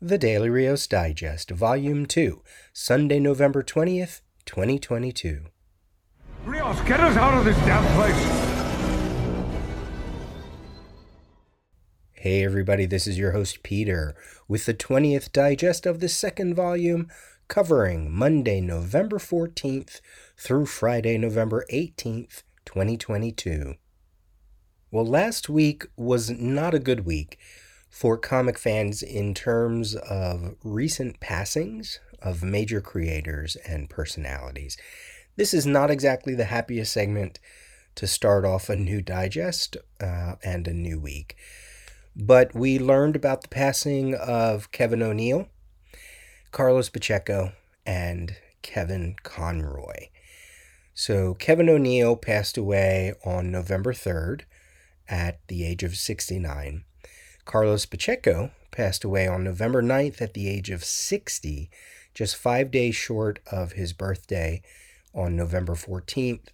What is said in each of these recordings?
The Daily Rios Digest, Volume 2, Sunday, November 20th, 2022. Rios, get us out of this damn place! Hey everybody, this is your host Peter with the 20th digest of the second volume covering Monday, November 14th through Friday, November 18th, 2022. Well, last week was not a good week for comic fans in terms of recent passings of major creators and personalities. This is not exactly the happiest segment to start off a new digest uh, and a new week. But we learned about the passing of Kevin O'Neill, Carlos Pacheco, and Kevin Conroy. So, Kevin O'Neill passed away on November 3rd at the age of 69. Carlos Pacheco passed away on November 9th at the age of 60, just five days short of his birthday on November 14th.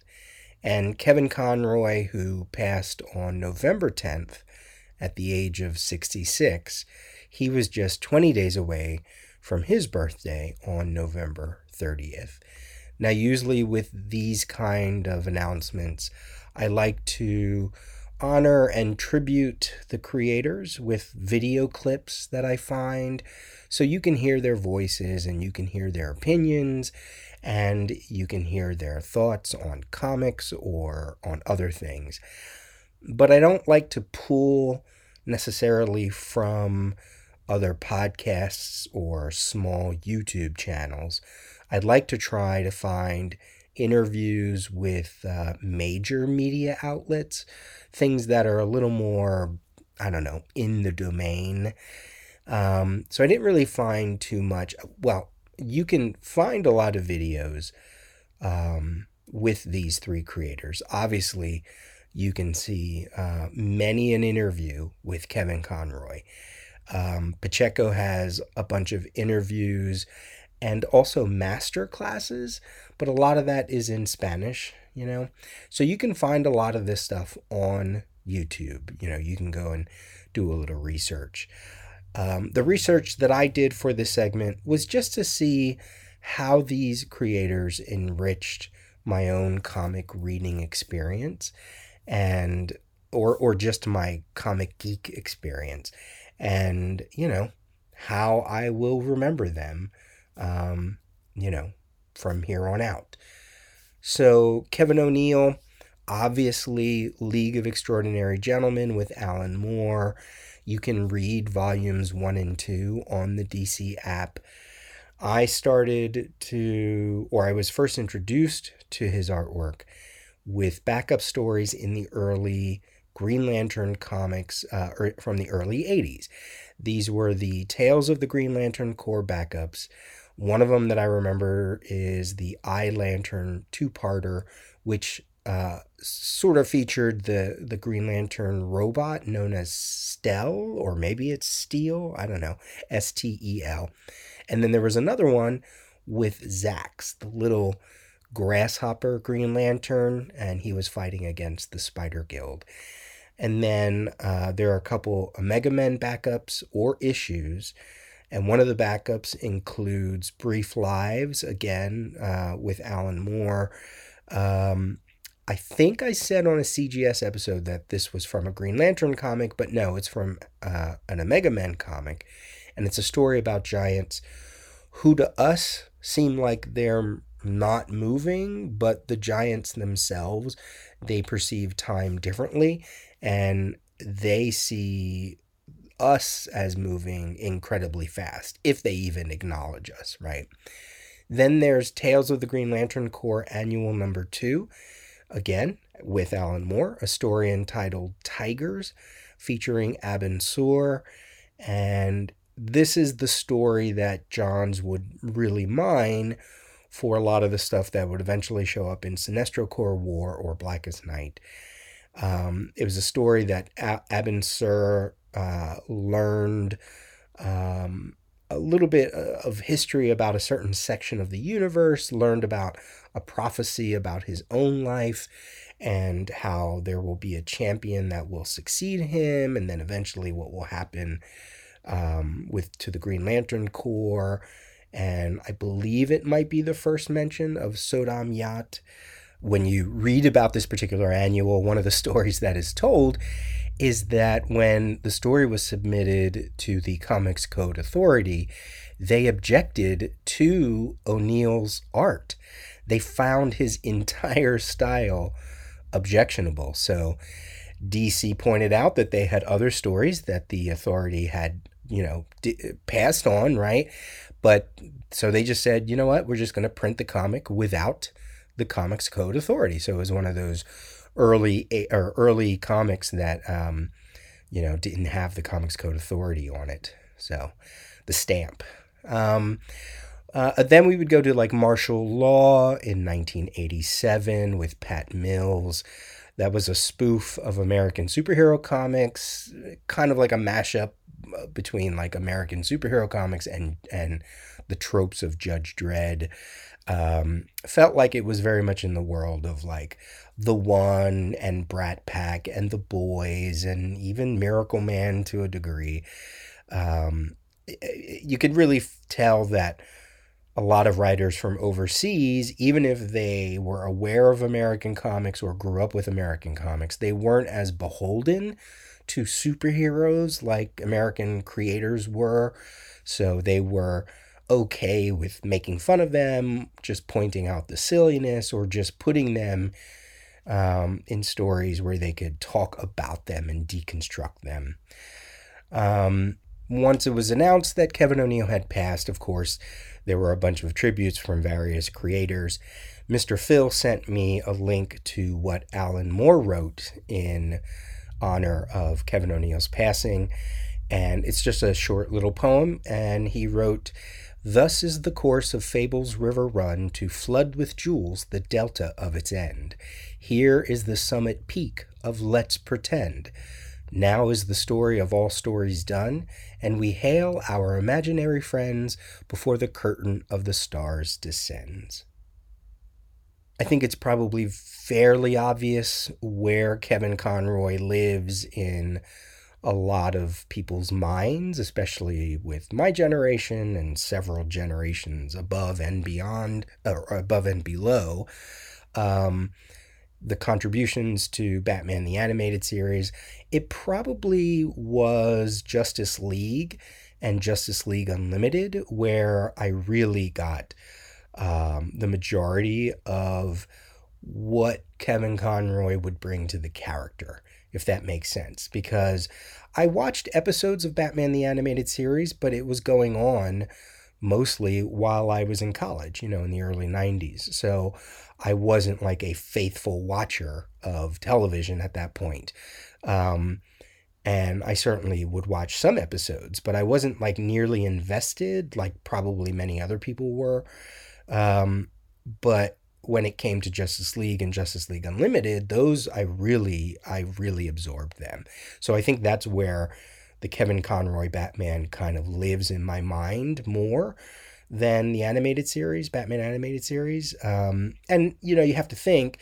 And Kevin Conroy, who passed on November 10th at the age of 66, he was just 20 days away from his birthday on November 30th. Now, usually with these kind of announcements, I like to honor and tribute the creators with video clips that I find so you can hear their voices and you can hear their opinions and you can hear their thoughts on comics or on other things but I don't like to pull necessarily from other podcasts or small YouTube channels. I'd like to try to find interviews with uh, major media outlets, things that are a little more, I don't know, in the domain. Um, so I didn't really find too much. Well, you can find a lot of videos um, with these three creators. Obviously, you can see uh, many an interview with Kevin Conroy. Um, Pacheco has a bunch of interviews and also master classes, but a lot of that is in Spanish, you know. So you can find a lot of this stuff on YouTube. You know, you can go and do a little research. Um, the research that I did for this segment was just to see how these creators enriched my own comic reading experience and or or just my comic geek experience and you know how I will remember them um, you know from here on out so Kevin O'Neill obviously League of Extraordinary Gentlemen with Alan Moore you can read volumes 1 and 2 on the DC app I started to or I was first introduced to his artwork with backup stories in the early Green Lantern comics uh, er, from the early 80s. These were the Tales of the Green Lantern Corps backups. One of them that I remember is the Eye Lantern two parter, which uh, sort of featured the, the Green Lantern robot known as Stel, or maybe it's Steel, I don't know, S T E L. And then there was another one with Zax, the little Grasshopper Green Lantern, and he was fighting against the Spider Guild. And then uh, there are a couple Omega Men backups or issues. And one of the backups includes Brief Lives, again, uh, with Alan Moore. Um, I think I said on a CGS episode that this was from a Green Lantern comic, but no, it's from uh, an Omega Man comic. And it's a story about giants who to us seem like they're not moving, but the giants themselves, they perceive time differently and they see us as moving incredibly fast, if they even acknowledge us, right? Then there's Tales of the Green Lantern Corps Annual Number Two, again with Alan Moore, a story entitled Tygers, featuring Abin Sur. And this is the story that Johns would really mine for a lot of the stuff that would eventually show up in Sinestro Corps War or Blackest Night. Um, it was a story that Abin Sur uh, learned um, a little bit uh, of history about a certain section of the universe, learned about a prophecy about his own life, and how there will be a champion that will succeed him, and then eventually what will happen um, with to the Green Lantern Corps, and I believe it might be the first mention of Sodam Yat. When you read about this particular annual, one of the stories that is told is that when the story was submitted to the Comics Code Authority, they objected to O'Neill's art. They found his entire style objectionable. So DC pointed out that they had other stories that the authority had, you know, d- passed on, right? But so they just said, you know what, we're just going to print the comic without the Comics Code Authority. So it was one of those early or early comics that um, you know didn't have the Comics Code Authority on it. So the stamp. Um, uh, then we would go to like Marshal Law in 1987 with Pat Mills. That was a spoof of American superhero comics, kind of like a mashup uh, between like American superhero comics and and the tropes of Judge Dredd. Um, felt like it was very much in the world of like the One and Brat Pack and the Boys and even Miracle Man to a degree. Um, you could really tell that a lot of writers from overseas, even if they were aware of American comics or grew up with American comics, they weren't as beholden to superheroes like American creators were. So they were okay with making fun of them, just pointing out the silliness, or just putting them um, in stories where they could talk about them and deconstruct them. Um, once it was announced that Kevin O'Neill had passed, of course, there were a bunch of tributes from various creators. Mr. Phil sent me a link to what Alan Moore wrote in honor of Kevin O'Neill's passing. And it's just a short little poem. And he wrote, Thus is the course of Fable's river run to flood with jewels the delta of its end. Here is the summit peak of Let's Pretend. Now is the story of all stories done, and we hail our imaginary friends before the curtain of the stars descends. I think it's probably fairly obvious where Kevin Conroy lives in a lot of people's minds, especially with my generation and several generations above and beyond, or above and below. Um, the contributions to Batman the Animated Series, it probably was Justice League and Justice League Unlimited where I really got um, the majority of what Kevin Conroy would bring to the character, if that makes sense. Because I watched episodes of Batman the Animated Series, but it was going on mostly while I was in college, you know, in the early 90s. So I wasn't like a faithful watcher of television at that point. Um, and I certainly would watch some episodes, but I wasn't like nearly invested like probably many other people were. Um, but when it came to Justice League and Justice League Unlimited, those I really, I really absorbed them. So I think that's where the Kevin Conroy Batman kind of lives in my mind more than the animated series, Batman animated series. Um, and you know, you have to think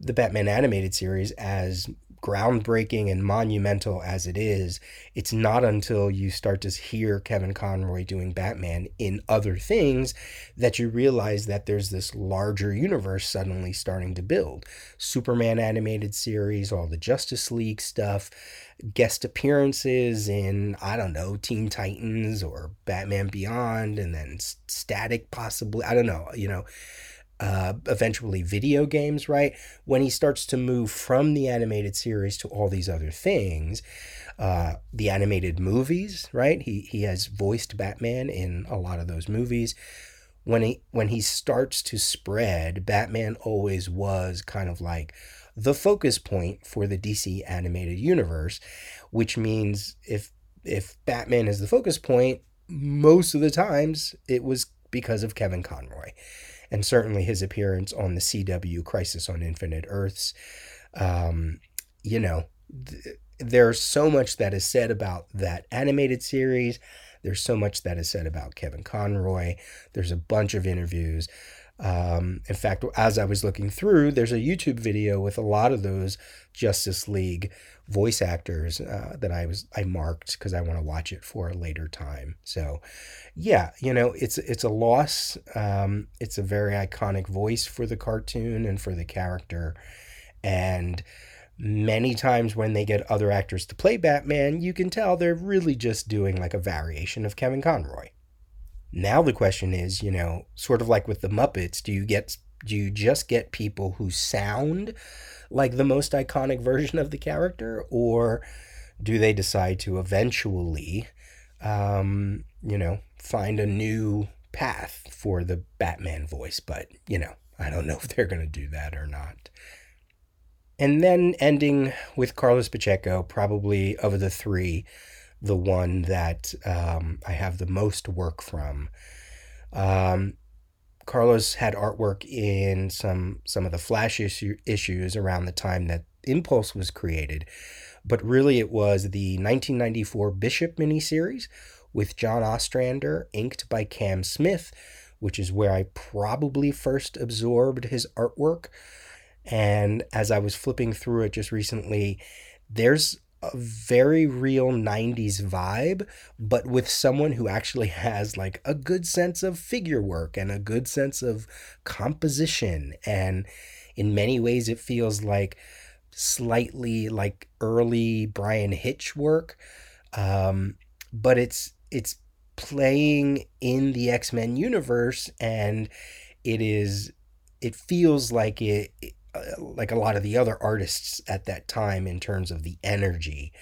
the Batman animated series as groundbreaking and monumental as it is, it's not until you start to hear Kevin Conroy doing Batman in other things that you realize that there's this larger universe suddenly starting to build. Superman animated series, all the Justice League stuff, guest appearances in, I don't know, Teen Titans or Batman Beyond, and then Static possibly. I don't know, you know uh, eventually video games, right? When he starts to move from the animated series to all these other things, uh, the animated movies, right? He he has voiced Batman in a lot of those movies. When he when he starts to spread, Batman always was kind of like the focus point for the DC animated universe, which means if if Batman is the focus point, most of the times it was because of Kevin Conroy and certainly his appearance on the CW Crisis on Infinite Earths. Um, you know, th- there's so much that is said about that animated series There's so much that is said about Kevin Conroy. There's a bunch of interviews. Um, in fact, as I was looking through, there's a YouTube video with a lot of those Justice League voice actors uh, that I was I marked because I want to watch it for a later time. So, yeah, you know, it's it's a loss. Um, it's a very iconic voice for the cartoon and for the character, and many times when they get other actors to play Batman, you can tell they're really just doing like a variation of Kevin Conroy. Now the question is, you know, sort of like with the Muppets, do you get do you just get people who sound like the most iconic version of the character or do they decide to eventually um, you know, find a new path for the Batman voice, but you know, I don't know if they're going to do that or not. And then ending with Carlos Pacheco, probably of the three, the one that um, I have the most work from. Um, Carlos had artwork in some some of the Flash issue, issues around the time that Impulse was created, but really it was the 1994 Bishop miniseries with John Ostrander, inked by Cam Smith, which is where I probably first absorbed his artwork. And as I was flipping through it just recently, there's a very real 90s vibe, but with someone who actually has like a good sense of figure work and a good sense of composition. And in many ways, it feels like slightly like early Bryan Hitch work. Um, but it's it's playing in the X-Men universe and it is it feels like it, it like a lot of the other artists at that time in terms of the energy.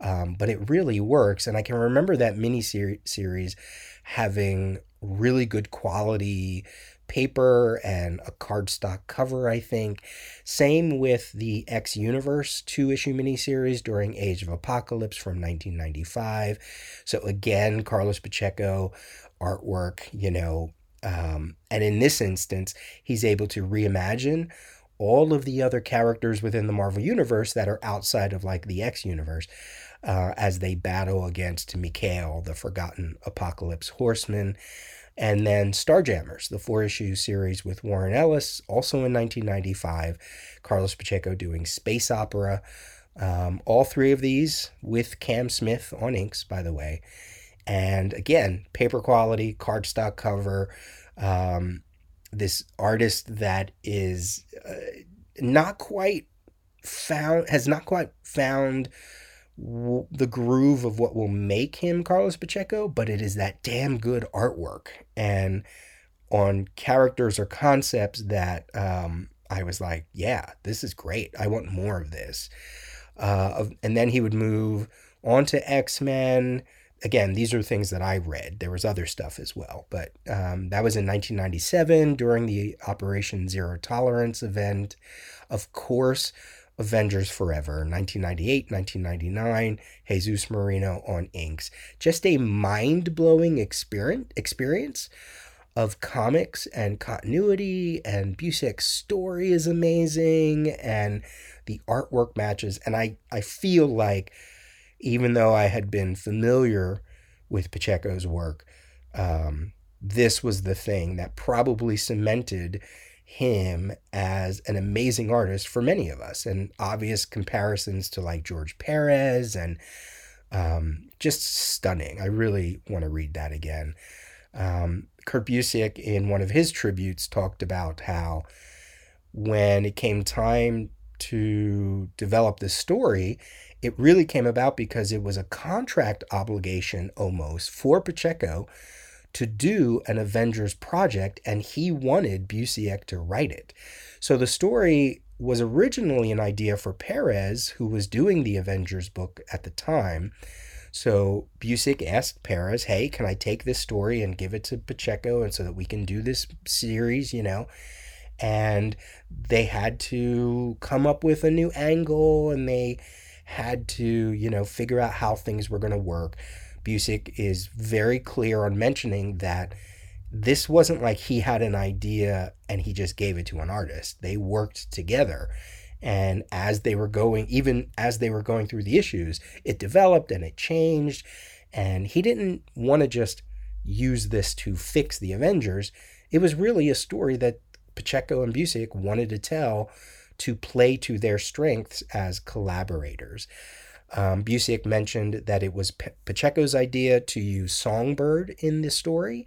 Um, but it really works. And I can remember that mini series having really good quality paper and a cardstock cover, I think. Same with the X Universe two issue miniseries during Age of Apocalypse from 1995. So, again, Carlos Pacheco artwork, you know. Um, and in this instance, he's able to reimagine all of the other characters within the Marvel Universe that are outside of like the X universe uh, as they battle against Mikhail, the Forgotten Apocalypse Horseman. And then Starjammers, the four issue series with Warren Ellis, also in 1995. Carlos Pacheco doing space opera. Um, all three of these with Cam Smith on inks, by the way. And again, paper quality, cardstock cover. Um, this artist that is uh, not quite found has not quite found w- the groove of what will make him Carlos Pacheco, but it is that damn good artwork and on characters or concepts that um, I was like, yeah, this is great. I want more of this. Uh, and then he would move on to X Men again, these are things that I read. There was other stuff as well, but um, that was in 1997 during the Operation Zero Tolerance event. Of course, Avengers Forever, 1998, 1999, Jesus Merino on inks. Just a mind blowing experience, of comics and continuity, and Busiek's story is amazing, and the artwork matches. And I, I feel like even though I had been familiar with Pacheco's work, um, this was the thing that probably cemented him as an amazing artist for many of us, and obvious comparisons to like George Perez and um, just stunning. I really want to read that again. Um, Kurt Busiek, in one of his tributes, talked about how when it came time to develop the story, it really came about because it was a contract obligation almost for Pacheco to do an Avengers project, and he wanted Busiek to write it. So the story was originally an idea for Perez, who was doing the Avengers book at the time. So Busiek asked Perez, "Hey, can I take this story and give it to Pacheco, and so that we can do this series?" You know, and they had to come up with a new angle, and they had to, you know, figure out how things were going to work. Busiek is very clear on mentioning that this wasn't like he had an idea and he just gave it to an artist. They worked together. And as they were going, even as they were going through the issues, it developed and it changed. And he didn't want to just use this to fix the Avengers. It was really a story that Pacheco and Busiek wanted to tell to play to their strengths as collaborators. Um, Busiek mentioned that it was Pacheco's idea to use Songbird in the story.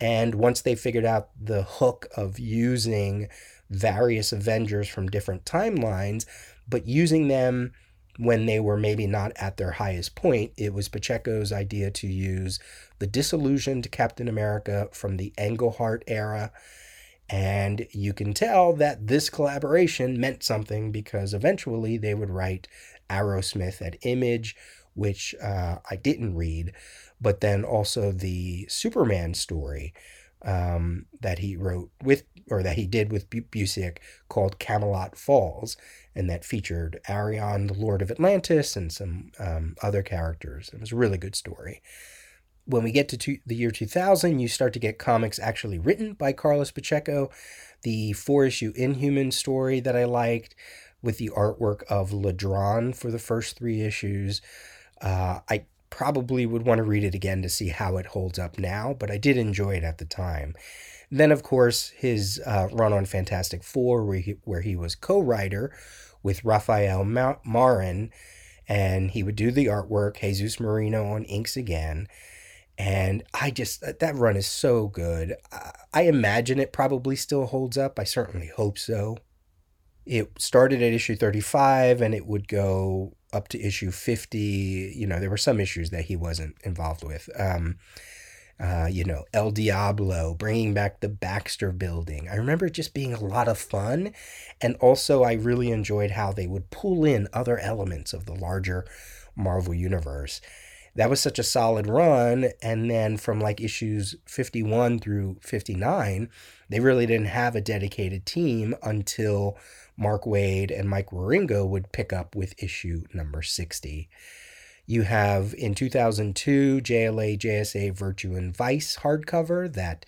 And once they figured out the hook of using various Avengers from different timelines, but using them when they were maybe not at their highest point, it was Pacheco's idea to use the disillusioned Captain America from the Englehart era. And you can tell that this collaboration meant something because eventually they would write Arrowsmith at Image, which uh, I didn't read, but then also the Superman story um, that he wrote with, or that he did with Busiek called Camelot Falls, and that featured Arion, the Lord of Atlantis, and some um, other characters. It was a really good story. When we get to two, the year 2000, you start to get comics actually written by Carlos Pacheco. The four issue Inhuman story that I liked, with the artwork of Ladrönn for the first three issues. Uh, I probably would want to read it again to see how it holds up now, but I did enjoy it at the time. Then, of course, his uh, run on Fantastic Four, where he, where he was co writer with Rafael Marin, and he would do the artwork, Jesus Merino on inks again. And I just, that run is so good. I imagine it probably still holds up. I certainly hope so. It started at issue 35 and it would go up to issue 50 you know there were some issues that he wasn't involved with. Um, uh, you know el diablo bringing back the baxter building. I remember it just being a lot of fun. And also i really enjoyed how they would pull in other elements of the larger marvel universe that was such a solid run and then from like issues 51 through 59 they really didn't have a dedicated team until Mark Waid and Mike Wieringo would pick up with issue number 60. You have in 2002 JLA JSA Virtue and Vice hardcover that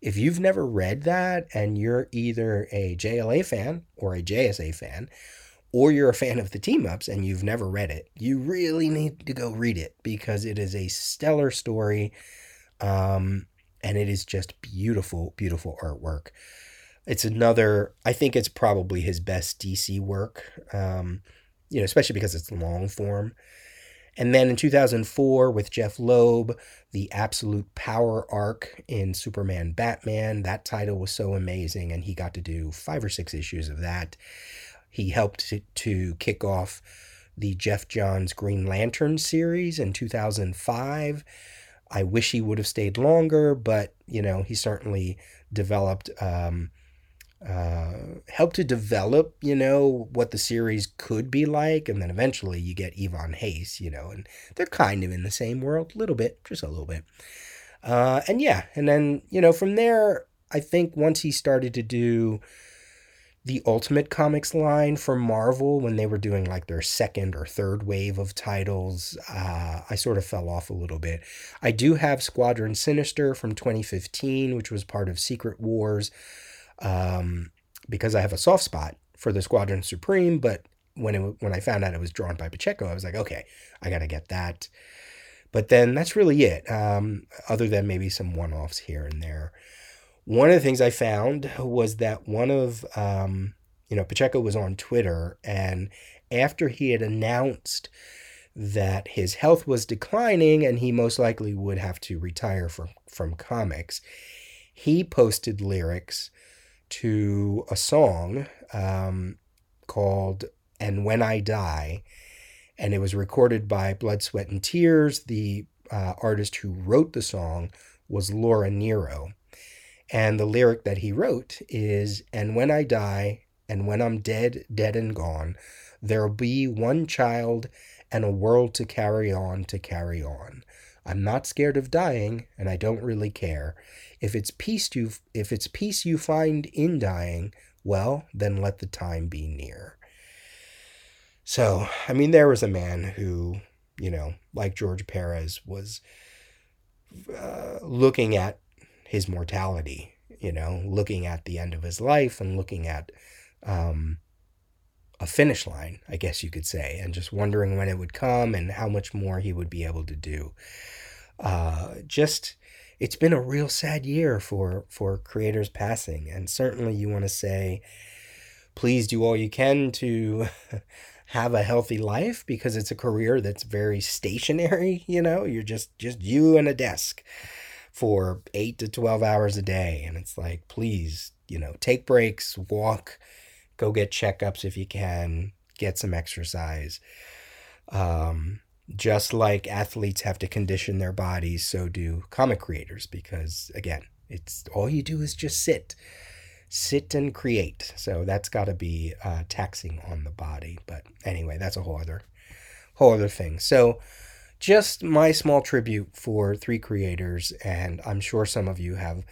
if you've never read that and you're either a JLA fan or a JSA fan, or you're a fan of the team ups and you've never read it, you really need to go read it because it is a stellar story. Um, and it is just beautiful, beautiful artwork. It's another, I think it's probably his best DC work, um, you know, especially because it's long form. And then in 2004, with Jeph Loeb, the Absolute Power arc in Superman Batman, that title was so amazing, and he got to do five or six issues of that. He helped to, kick off the Geoff Johns Green Lantern series in 2005. I wish he would have stayed longer, but, you know, he certainly developed um, uh, help to develop, you know, what the series could be like. And then eventually you get Ivan Reis, you know, and they're kind of in the same world, a little bit, just a little bit. Uh, and yeah, and then, you know, from there, I think once he started to do the Ultimate Comics line for Marvel when they were doing like their second or third wave of titles, uh, I sort of fell off a little bit. I do have Squadron Sinister from 2015, which was part of Secret Wars um, because I have a soft spot for the Squadron Supreme. But when it, when I found out it was drawn by Pacheco, I was like, okay, I got to get that. But then that's really it, um, other than maybe some one offs here and there. One of the things I found was that one of, um, you know, Pacheco was on Twitter, and after he had announced that his health was declining and he most likely would have to retire from, from comics, he posted lyrics to a song um, called And When I Die. And it was recorded by Blood, Sweat, and Tears. The uh, artist who wrote the song was Laura Nyro. And the lyric that he wrote is And when I die, and when I'm dead, dead and gone, there'll be one child and a world to carry on, to carry on. I'm not scared of dying, and I don't really care. If it's peace you if it's peace you find in dying, well, then let the time be near. So, I mean, there was a man who, you know, like George Perez, was uh, looking at his mortality, you know, looking at the end of his life and looking at um, a finish line, I guess you could say, and just wondering when it would come and how much more he would be able to do. Uh, just it's been a real sad year for for creators passing, and certainly you want to say, please do all you can to have a healthy life because it's a career that's very stationary. You know, you're just just you and a desk for eight to twelve hours a day, and it's like, please, you know, take breaks, walk, go get checkups if you can, get some exercise. Um, just like athletes have to condition their bodies, so do comic creators because again, it's all you do is just sit, sit and create. So that's got to be uh, taxing on the body. But anyway, that's a whole other, whole other thing. So just my small tribute for three creators, and I'm sure some of you have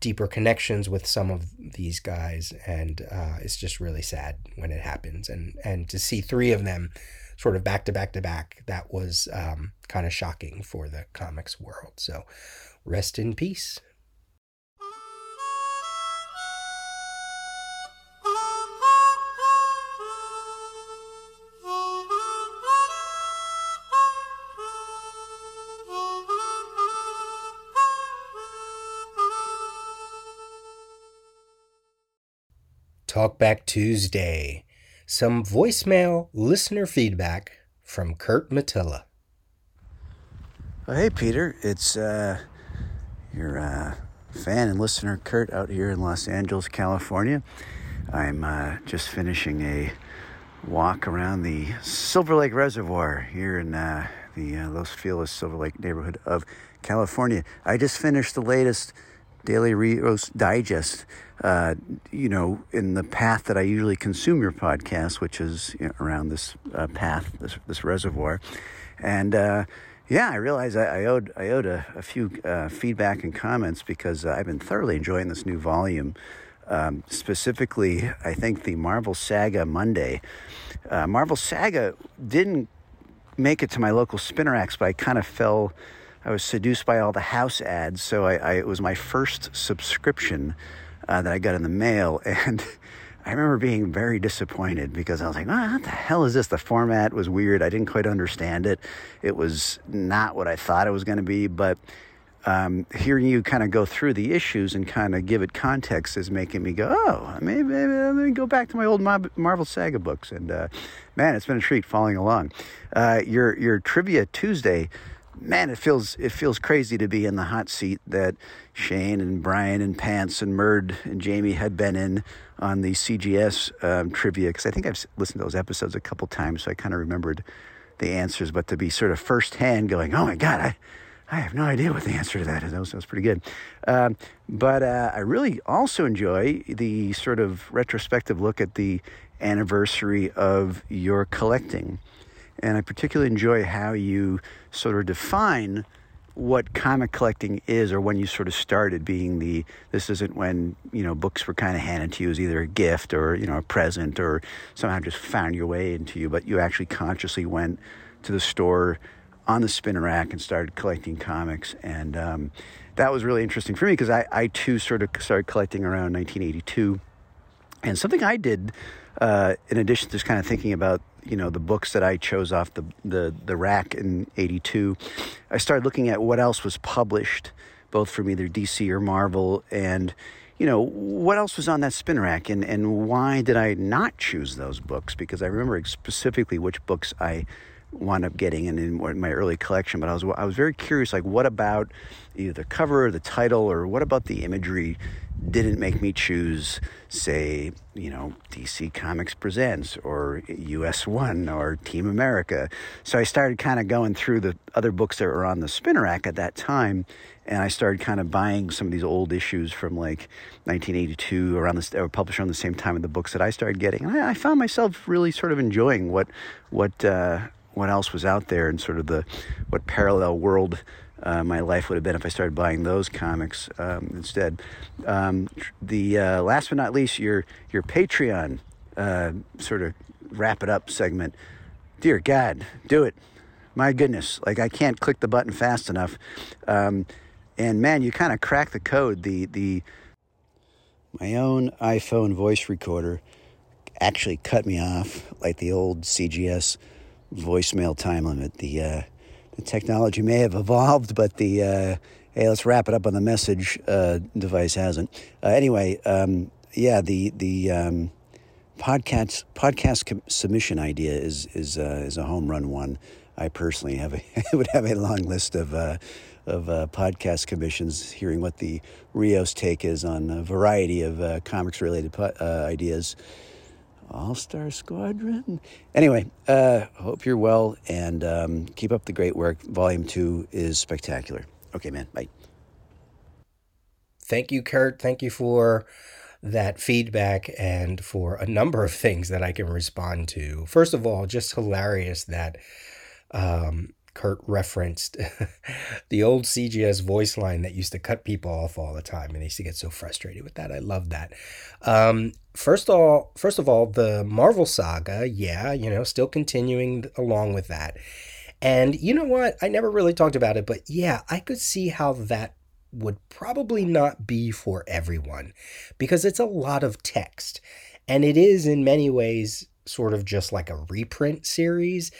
deeper connections with some of these guys, and uh, it's just really sad when it happens. And and to see three of them sort of back to back to back, that was um, kind of shocking for the comics world. So rest in peace. Talkback Tuesday some voicemail listener feedback from Kurt Mattila. Hey, Peter. It's uh, your uh, fan and listener, Kurt, out here in Los Angeles, California. I'm uh, just finishing a walk around the Silver Lake Reservoir here in uh, the uh, Los Feliz Silver Lake neighborhood of California. I just finished the latest Daily Rios Digest, uh, you know, in the path that I usually consume your podcast, which is you know, around this uh, path, this, this reservoir. And uh, yeah, I realized I, I, owed, I owed a, a few uh, feedback and comments because I've been thoroughly enjoying this new volume. Um, specifically, I think the Marvel Saga Monday. Uh, Marvel Saga didn't make it to my local Spinnerack, but I kind of fell I was seduced by all the house ads. So I, I it was my first subscription uh, that I got in the mail, and I remember being very disappointed because I was like, oh, "What the hell is this?" The format was weird. I didn't quite understand it. It was not what I thought it was going to be, but. Um, hearing you kind of go through the issues and kind of give it context is making me go, oh, maybe, maybe let me go back to my old Marvel Saga books. And uh, man, it's been a treat following along. Uh, your your trivia Tuesday man, it feels it feels crazy to be in the hot seat that Shane and Brian and Pants and Murd and Jamie had been in on the CGS um, trivia because I think I've listened to those episodes a couple times, so I kind of remembered the answers. But to be sort of firsthand going, oh my god, I. I have no idea what the answer to that is. That was, that was pretty good. Um, but uh, I really also enjoy the sort of retrospective look at the anniversary of your collecting. And I particularly enjoy how you sort of define what comic collecting is or when you sort of started being the this isn't when you know books were kind of handed to you as either a gift or you know a present or somehow just found your way into you but you actually consciously went to the store on the spinner rack and started collecting comics. And um, that was really interesting for me because I, I too sort of started collecting around 1982 and something i did uh, in addition to just kind of thinking about you know the books that I chose off the the, the rack in '82, I started looking at what else was published, both from either DC or Marvel, and you know what else was on that spin rack, and and why did I not choose those books? Because I remember specifically which books I wound up getting in, in my early collection. But I was I was very curious, like what about either the cover, or the title, or what about the imagery didn't make me choose, say, you know, DC Comics Presents or US One or Team America. So I started kind of going through the other books that were on the spinner rack at that time. And I started kind of buying some of these old issues from like 1982 around this, or published around the same time of the books that I started getting. And I, I found myself really sort of enjoying what, what, uh, what else was out there and sort of the, what parallel world uh, my life would have been if I started buying those comics um, instead. Um, the uh, last but not least, your your Patreon uh, sort of wrap it up segment. Dear God, do it! My goodness, like I can't click the button fast enough. Um, and man, you kind of crack the code. The the my own iPhone voice recorder actually cut me off like the old CGS voicemail time limit. The uh, the technology may have evolved, but the uh, hey, let's wrap it up on the message uh, device hasn't. Uh, anyway, um, yeah, the the um, podcast podcast com- submission idea is is uh, is a home run one. I personally have a would have a long list of uh, of uh, podcast commissions, hearing what the Rios take is on a variety of comics related po- ideas. All Star Squadron. Anyway, uh, hope you're well and um, keep up the great work. Volume two is spectacular. Okay, man. Bye. Thank you, Kurt. Thank you for that feedback and for a number of things that I can respond to. First of all, just hilarious that um, Kurt referenced the old CGS voice line that used to cut people off all the time, and they used to get so frustrated with that. I love that. Um, first of all, first of all, the Marvel saga, yeah, you know, still continuing along with that. And you know what? I never really talked about it, but yeah, I could see how that would probably not be for everyone because it's a lot of text. And it is in many ways sort of just like a reprint series,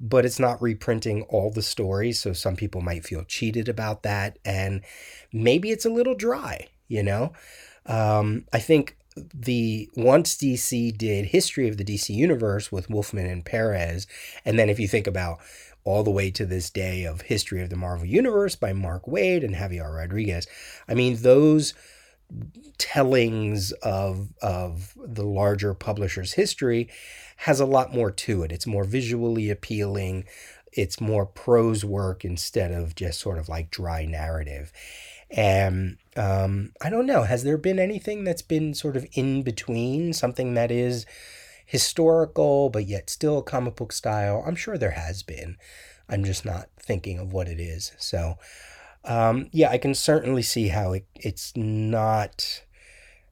but it's not reprinting all the stories. So some people might feel cheated about that. And maybe it's a little dry, you know? Um, I think the once DC did History of the DC Universe with Wolfman and Perez, and then if you think about all the way to this day of History of the Marvel Universe by Mark Waid and Javier Rodriguez. I mean, those tellings of of the larger publisher's history has a lot more to it. It's more visually appealing. It's more prose work instead of just sort of like dry narrative. And um, I don't know, has there been anything that's been sort of in between, something that is historical but yet still comic book style? I'm sure there has been. I'm just not thinking of what it is. So, um, yeah, I can certainly see how it, it's not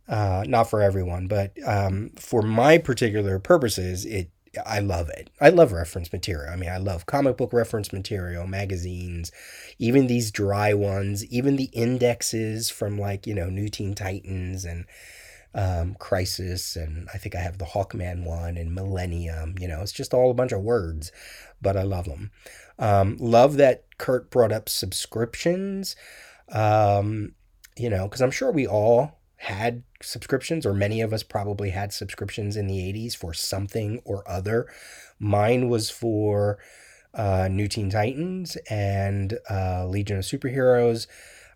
uh, not for everyone, but um, for my particular purposes, it I love it. I love reference material. I mean, I love comic book reference material, magazines, even these dry ones, even the indexes from like you know New Teen Titans and um, Crisis, and I think I have the Hawkman one and Millennium. You know, it's just all a bunch of words, but I love them. Um, love that Kurt brought up subscriptions. Um, you know, because I'm sure we all had subscriptions, or many of us probably had subscriptions in the 80s for something or other. Mine was for uh, New Teen Titans and uh, Legion of Superheroes.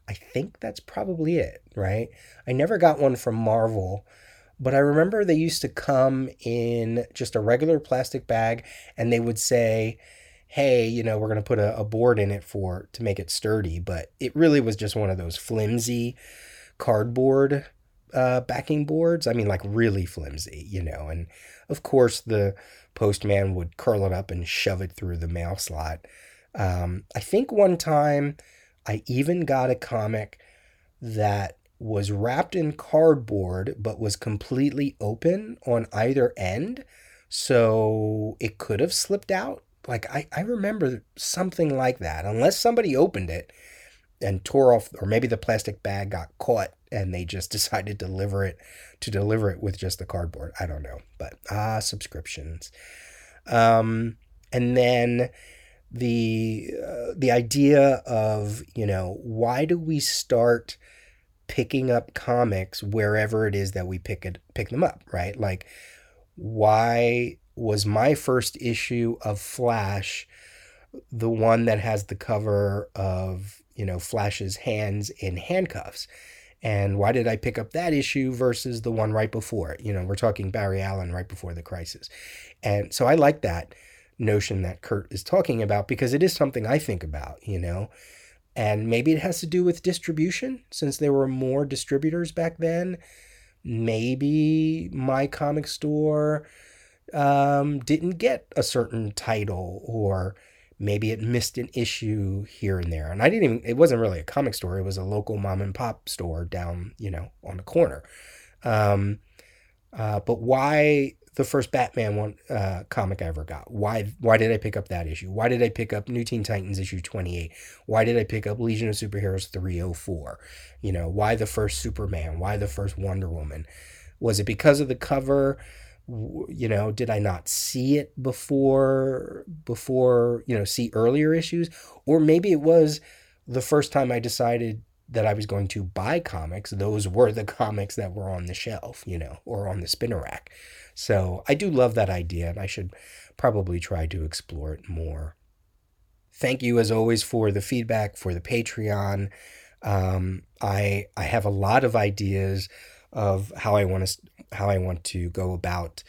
I think that's probably it, right? I never got one from Marvel, but I remember they used to come in just a regular plastic bag and they would say, hey, you know, we're going to put a, a board in it for to make it sturdy, but it really was just one of those flimsy cardboard uh, backing boards. I mean, like really flimsy, you know. And of course, the postman would curl it up and shove it through the mail slot. Um, I think one time I even got a comic that was wrapped in cardboard but was completely open on either end. So it could have slipped out like I, I remember something like that. Unless somebody opened it and tore off or maybe the plastic bag got caught and they just decided to deliver it to deliver it with just the cardboard. I don't know. But ah subscriptions. Um and then the uh, the idea of, you know, why do we start picking up comics wherever it is that we pick it pick them up, right? Like why was my first issue of Flash, the one that has the cover of, you know, Flash's hands in handcuffs. And why did I pick up that issue versus the one right before it? You know, we're talking Barry Allen right before the crisis. And so I like that notion that Kurt is talking about because it is something I think about, you know. And maybe it has to do with distribution since there were more distributors back then. Maybe my comic store um, didn't get a certain title or maybe it missed an issue here and there. And I didn't even, it wasn't really a comic store. It was a local mom and pop store down, you know, on the corner. Um, uh, but why the first Batman one uh, comic I ever got? Why why did I pick up that issue? Why did I pick up New Teen Titans issue 28? Why did I pick up Legion of Superheroes 304? You know, why the first Superman? Why the first Wonder Woman? Was it because of the cover? You know did i not see it before before you know see earlier issues? Or maybe it was the first time i decided that i was going to buy comics those were the comics that were on the shelf you know or on the spinner rack. So i do love that idea and i should probably try to explore it more. Thank you as always for the feedback for the patreon. Um, i i have a lot of ideas of how i want to how I want to go about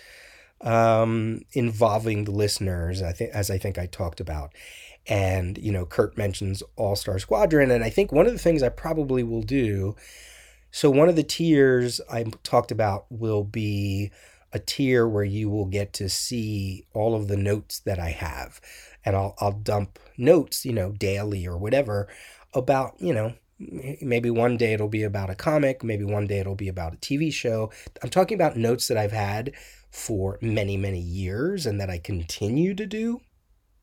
um, involving the listeners. I think, as I think I talked about, and you know, Kurt mentions All Star Squadron, and I think one of the things I probably will do. So one of the tiers I talked about will be a tier where you will get to see all of the notes that I have, and I'll I'll dump notes, you know, daily or whatever about you know maybe one day it'll be about a comic, maybe one day it'll be about a TV show. I'm talking about notes that I've had for many, many years and that I continue to do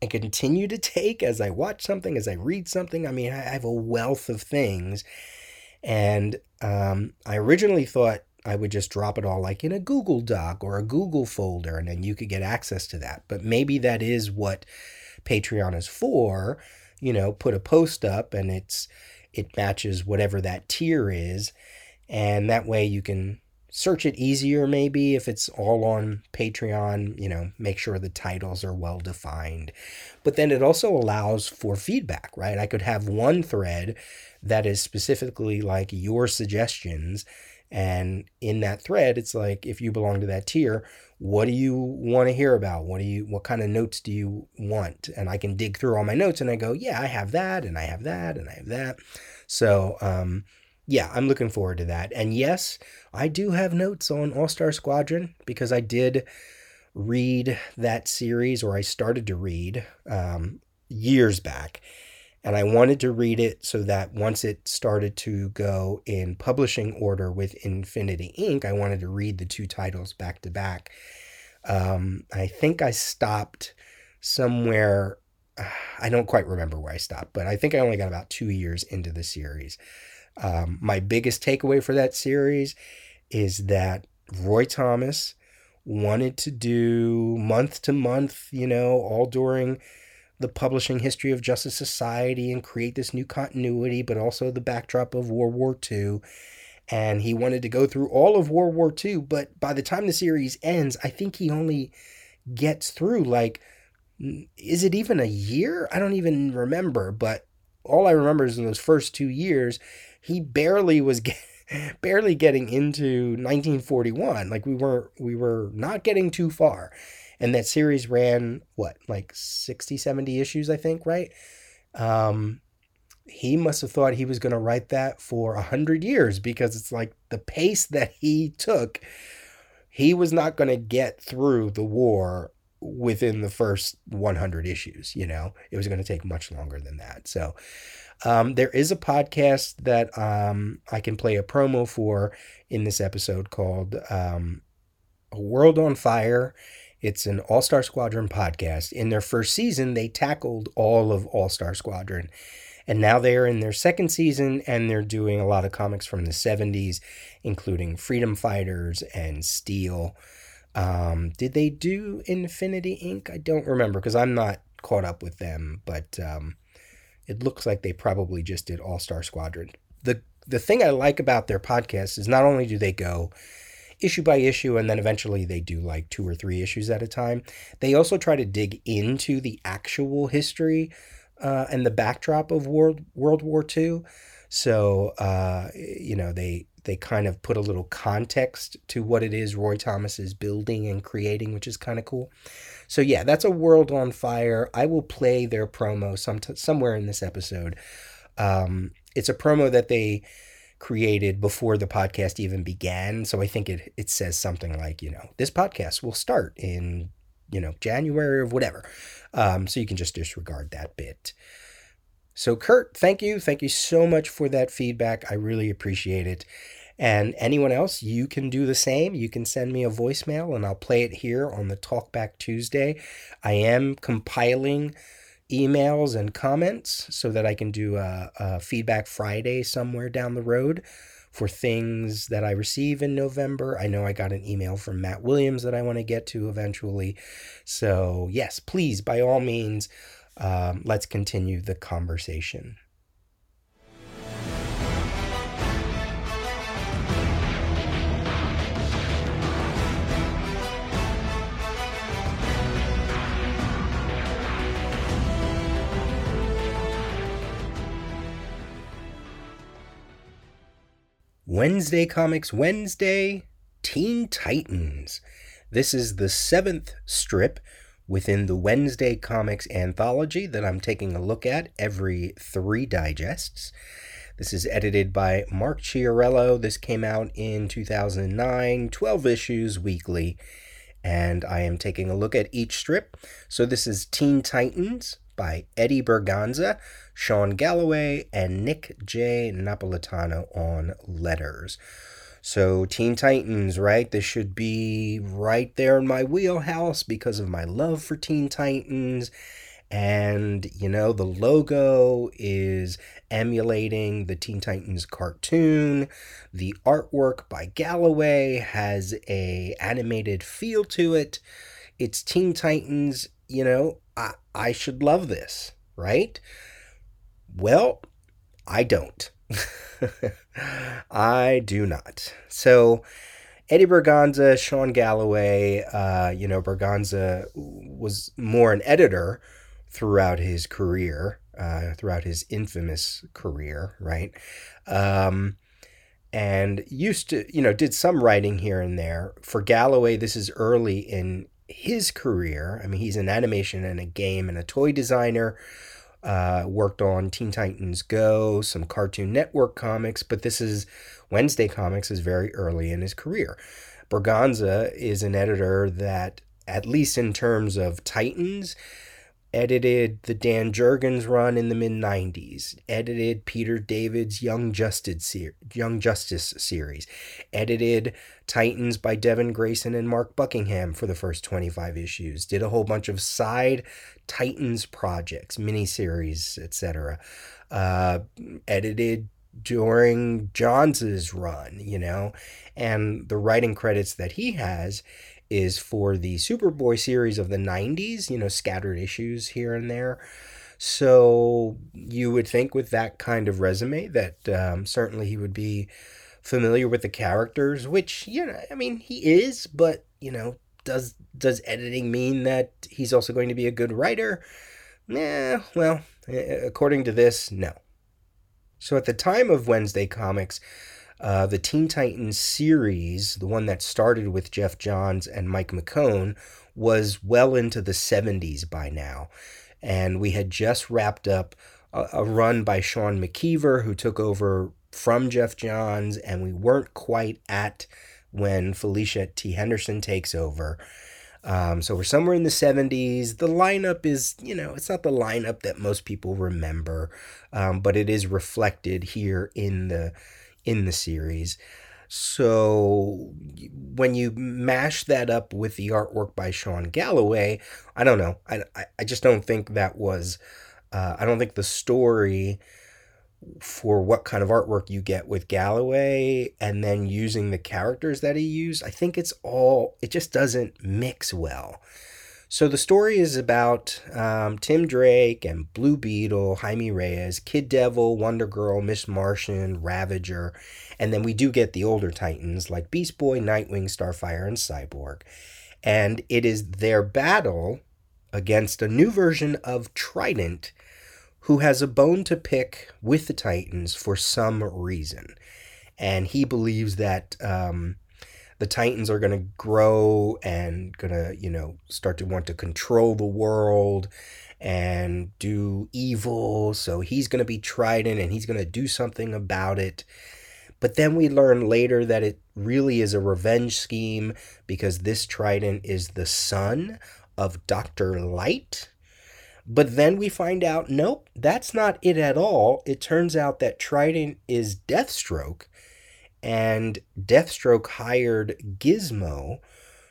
and continue to take as I watch something, as I read something. I mean, I have a wealth of things. And um, I originally thought I would just drop it all like in a Google Doc or a Google folder, and then you could get access to that. But maybe that is what Patreon is for. You know, put a post up and it's it matches whatever that tier is. And that way you can search it easier, maybe if it's all on Patreon, you know, make sure the titles are well defined. But then it also allows for feedback, right? I could have one thread that is specifically like your suggestions. And in that thread, it's like if you belong to that tier, what do you want to hear about? What do you what kind of notes do you want? And I can dig through all my notes and I go, yeah, I have that and I have that and I have that. So um yeah, I'm looking forward to that. And yes, I do have notes on All Star Squadron because I did read that series, or I started to read um, years back. And I wanted to read it so that once it started to go in publishing order with Infinity Inc., I wanted to read the two titles back to back. Um, I think I stopped somewhere. I don't quite remember where I stopped, but I think I only got about two years into the series. Um, my biggest takeaway for that series is that Roy Thomas wanted to do month to month, you know, all during the publishing history of Justice Society and create this new continuity, but also the backdrop of World War II. And he wanted to go through all of World War II, but by the time the series ends, I think he only gets through like, is it even a year? I don't even remember, but all I remember is in those first two years, he barely was barely getting into 1941. Like we were we were not getting too far and that series ran what like 60 70 issues i think right? Um he must have thought he was going to write that for a hundred years because it's like the pace that he took he was not going to get through the war within the first 100 issues you know? It was going to take much longer than that. So um, there is a podcast that um, i can play a promo for in this episode called um, a world on fire it's an All Star Squadron podcast. In their first season, they tackled all of All Star Squadron. And now they're in their second season and they're doing a lot of comics from the 70s, including Freedom Fighters and Steel. Um, did they do Infinity Inc.? I don't remember because I'm not caught up with them, but um, it looks like they probably just did All Star Squadron. The the thing I like about their podcast is not only do they go issue by issue, and then eventually they do like two or three issues at a time. They also try to dig into the actual history uh, and the backdrop of World World War II. So uh, you know they they kind of put a little context to what it is Roy Thomas is building and creating, which is kind of cool. So yeah, that's a world on fire. I will play their promo some somewhere in this episode. Um, it's a promo that they created before the podcast even began. So I think it it says something like, you know, this podcast will start in, you know, January of whatever. Um, so you can just disregard that bit. So Kurt, thank you. Thank you so much for that feedback. I really appreciate it. And anyone else, you can do the same. You can send me a voicemail and I'll play it here on the Talkback Tuesday. I am compiling emails and comments so that I can do a, a feedback Friday somewhere down the road for things that I receive in November. I know I got an email from Matt Williams that I want to get to eventually. So, yes, please, by all means, um, let's continue the conversation. Wednesday Comics Wednesday Teen Titans. This is the seventh strip within the Wednesday Comics anthology that I'm taking a look at every three digests. This is edited by Mark Chiarello. This came out in 2009, 12 issues weekly, and I am taking a look at each strip. So this is Teen Titans by Eddie Berganza, Sean Galloway, and Nick J. Napolitano on letters. So, Teen Titans, right? This should be right there in my wheelhouse because of my love for Teen Titans. And, you know, the logo is emulating the Teen Titans cartoon. The artwork by Galloway has a animated feel to it. It's Teen Titans, you know, I, should love this, right? Well, I don't. I do not. So, Eddie Berganza, Sean Galloway, uh, you know, Berganza was more an editor throughout his career, uh, throughout his infamous career, right? Um, and used to, you know, did some writing here and there. For Galloway, this is early in his career, I mean, he's an animation and a game and a toy designer. Uh, worked on Teen Titans Go, some Cartoon Network comics, but this is Wednesday Comics is very early in his career. Berganza is an editor that, at least in terms of Titans, edited the Dan Jurgens run in the mid 90s, edited Peter David's Young Justice, ser- Young Justice series, edited Titans by Devin Grayson and Mark Buckingham for the first 25 issues, did a whole bunch of side Titans projects, miniseries, etc. Uh, edited during Johns's run, you know, and the writing credits that he has is for the Superboy series of the 90s, you know, scattered issues here and there. So you would think with that kind of resume that um, certainly he would be familiar with the characters, which, you know, I mean, he is, but, you know, does does editing mean that he's also going to be a good writer? Nah, well, according to this, no. So at the time of Wednesday Comics, uh, the Teen Titans series, the one that started with Geoff Johns and Mike McKone, was well into the 70s by now. And we had just wrapped up a, a run by Sean McKeever, who took over from Geoff Johns, and we weren't quite at when Felicia D. Henderson takes over. Um, so we're somewhere in the 70s. The lineup is, you know, it's not the lineup that most people remember, um, but it is reflected here in the in the series. So when you mash that up with the artwork by Sean Galloway, I don't know. I, I just don't think that was, uh, I don't think the story for what kind of artwork you get with Galloway and then using the characters that he used, I think it's all, it just doesn't mix well. So the story is about um, Tim Drake and Blue Beetle, Jaime Reyes, Kid Devil, Wonder Girl, Miss Martian, Ravager, and then we do get the older Titans like Beast Boy, Nightwing, Starfire, and Cyborg. And it is their battle against a new version of Trident who has a bone to pick with the Titans for some reason. And he believes that um, the Titans are going to grow and going to, you know, start to want to control the world and do evil. So he's going to be Trident and he's going to do something about it. But then we learn later that it really is a revenge scheme because this Trident is the son of Dr. Light. But then we find out, nope, that's not it at all. It turns out that Trident is Deathstroke and Deathstroke hired Gizmo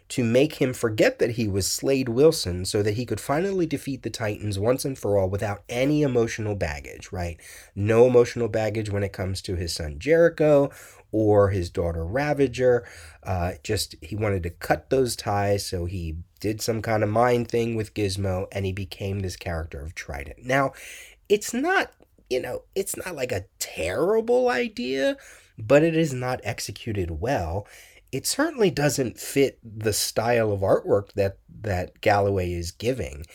to make him forget that he was Slade Wilson so that he could finally defeat the Titans once and for all without any emotional baggage, right? No emotional baggage when it comes to his son Jericho or his daughter Ravager. Uh, just he wanted to cut those ties, so he did some kind of mind thing with Gizmo and he became this character of Trident. Now, it's not, you know, it's not like a terrible idea, but it is not executed well it certainly doesn't fit the style of artwork that that Galloway is giving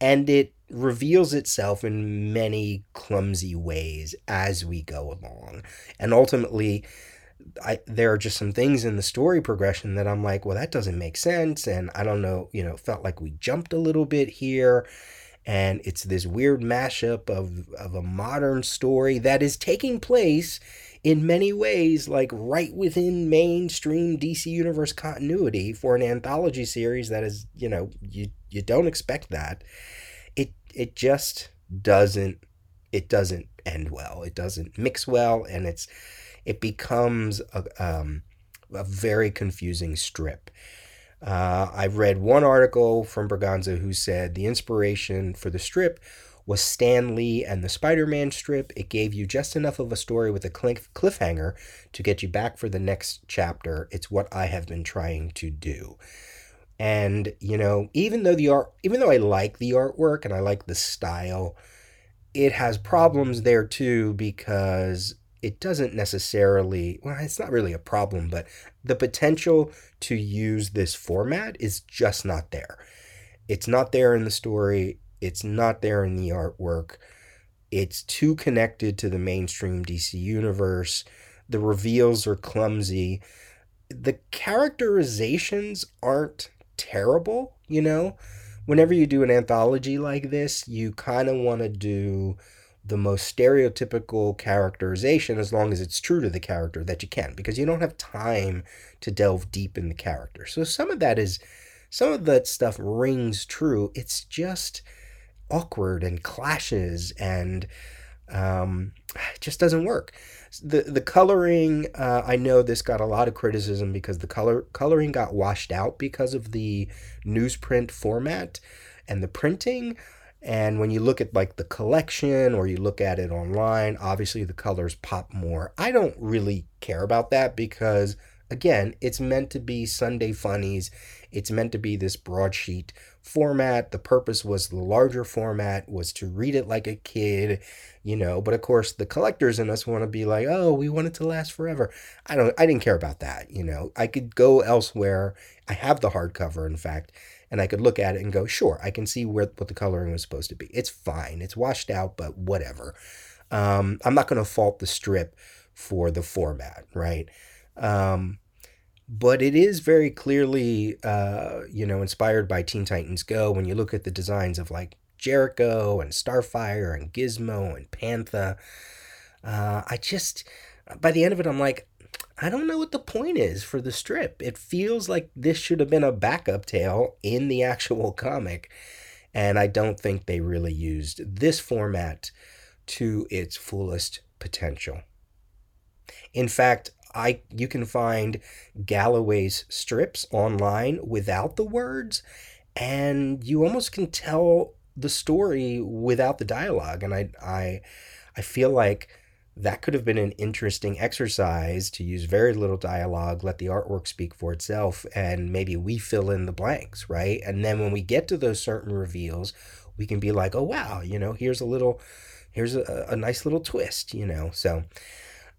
and it reveals itself in many clumsy ways as we go along and ultimately I, there are just some things in the story progression that I'm like, well, that doesn't make sense. And I don't know, you know, felt like we jumped a little bit here. And it's this weird mashup of, of a modern story that is taking place in many ways like right within mainstream DC universe continuity for an anthology series that is, you know, you you don't expect that. It it just doesn't it doesn't end well. It doesn't mix well and it's it becomes a, um, a very confusing strip. Uh, I've read one article from Berganza who said the inspiration for the strip was Stan Lee and the Spider Man strip. It gave you just enough of a story with a cliff- cliffhanger to get you back for the next chapter. It's what I have been trying to do. And, you know, even though the art, even though I like the artwork and I like the style, it has problems there too because it doesn't necessarily, well, it's not really a problem, but the potential to use this format is just not there. It's not there in the story. It's not there in the artwork. It's too connected to the mainstream DC universe. The reveals are clumsy. The characterizations aren't terrible, you know? Whenever you do an anthology like this, you kind of want to do the most stereotypical characterization as long as it's true to the character that you can because you don't have time to delve deep in the character. So some of that is some of that stuff rings true. It's just awkward and clashes and um, just doesn't work. The the coloring, uh, I know this got a lot of criticism because the color coloring got washed out because of the newsprint format and the printing. And when you look at like the collection or you look at it online, obviously the colors pop more. I don't really care about that because again, it's meant to be Sunday funnies. It's meant to be this broadsheet format. The purpose was the larger format was to read it like a kid, you know. But of course, the collectors in us want to be like, oh, we want it to last forever. I don't. I didn't care about that, you know. I could go elsewhere. I have the hardcover, in fact, and I could look at it and go, sure, I can see where what the coloring was supposed to be. It's fine. It's washed out, but whatever. Um, I'm not going to fault the strip for the format, right? Um, but it is very clearly, uh, you know, inspired by Teen Titans Go. When you look at the designs of like Jericho and Starfire and Gizmo and Panther, uh, I just by the end of it, I'm like, I don't know what the point is for the strip. It feels like this should have been a backup tale in the actual comic, and I don't think they really used this format to its fullest potential. In fact, I you can find Galloway's strips online without the words and you almost can tell the story without the dialogue and I I I feel like that could have been an interesting exercise to use very little dialogue, let the artwork speak for itself, and maybe we fill in the blanks, right? And then when we get to those certain reveals, we can be like, oh, wow, you know, here's a little, here's a, a nice little twist, you know? So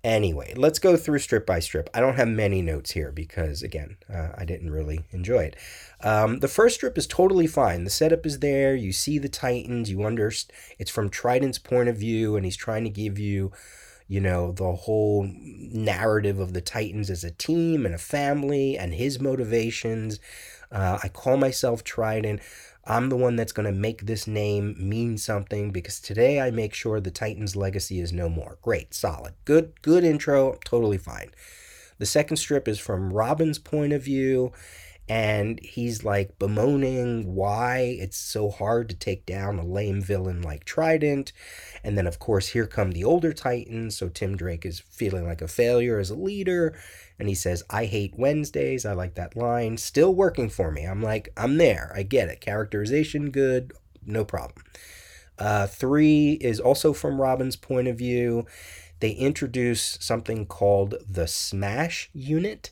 Anyway, let's go through strip by strip. I don't have many notes here because, again, uh, I didn't really enjoy it. Um, the first strip is totally fine. The setup is there. You see the Titans. You understand it's from Trident's point of view, and he's trying to give you, you know, the whole narrative of the Titans as a team and a family and his motivations. Uh, I call myself Trident. I'm the one that's going to make this name mean something because today I make sure the Titans legacy is no more. Great, solid. Good good intro, totally fine. The second strip is from Robin's point of view and he's like bemoaning why it's so hard to take down a lame villain like Trident. And then, of course, here come the older Titans. So Tim Drake is feeling like a failure as a leader. And he says, I hate Wednesdays. I like that line. Still working for me. I'm like, I'm there. I get it. Characterization, good. No problem. Uh, three is also from Robin's point of view. They introduce something called the Smash Unit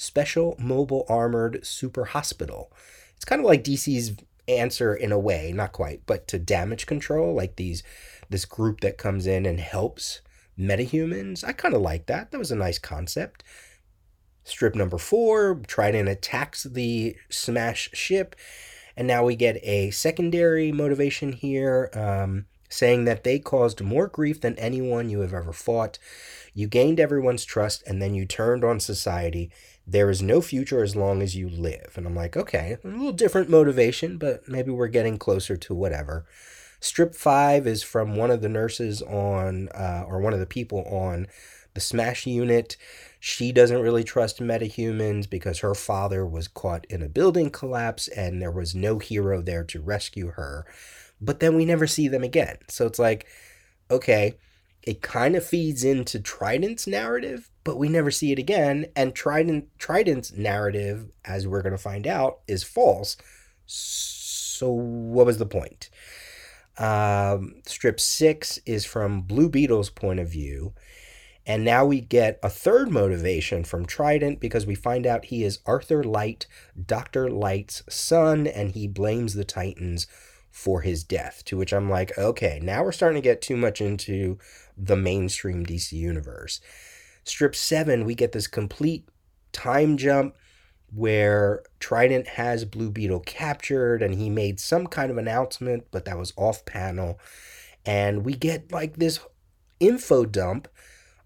Special Mobile Armored Super Hospital. It's kind of like DC's answer in a way, not quite, but to damage control, like these this group that comes in and helps metahumans. I kind of like that. That was a nice concept. Strip number four, Trident attacks the Smash ship, and now we get a secondary motivation here. Um, saying that they caused more grief than anyone you have ever fought. You gained everyone's trust and then you turned on society. There is no future as long as you live. And I'm like, okay, a little different motivation, but maybe we're getting closer to whatever. Strip five is from one of the nurses on, uh, or one of the people on the Smash unit. She doesn't really trust metahumans because her father was caught in a building collapse and there was no hero there to rescue her but then we never see them again. So it's like, okay, it kind of feeds into Trident's narrative, but we never see it again. And Trident Trident's narrative, as we're going to find out, is false. So what was the point? Um, strip six is from Blue Beetle's point of view. And now we get a third motivation from Trident because we find out he is Arthur Light, Dr. Light's son, and he blames the Titans for his death. To which I'm like, okay, now we're starting to get too much into the mainstream DC universe. Strip 7, we get this complete time jump where Trident has Blue Beetle captured and he made some kind of announcement, but that was off panel. And we get like this info dump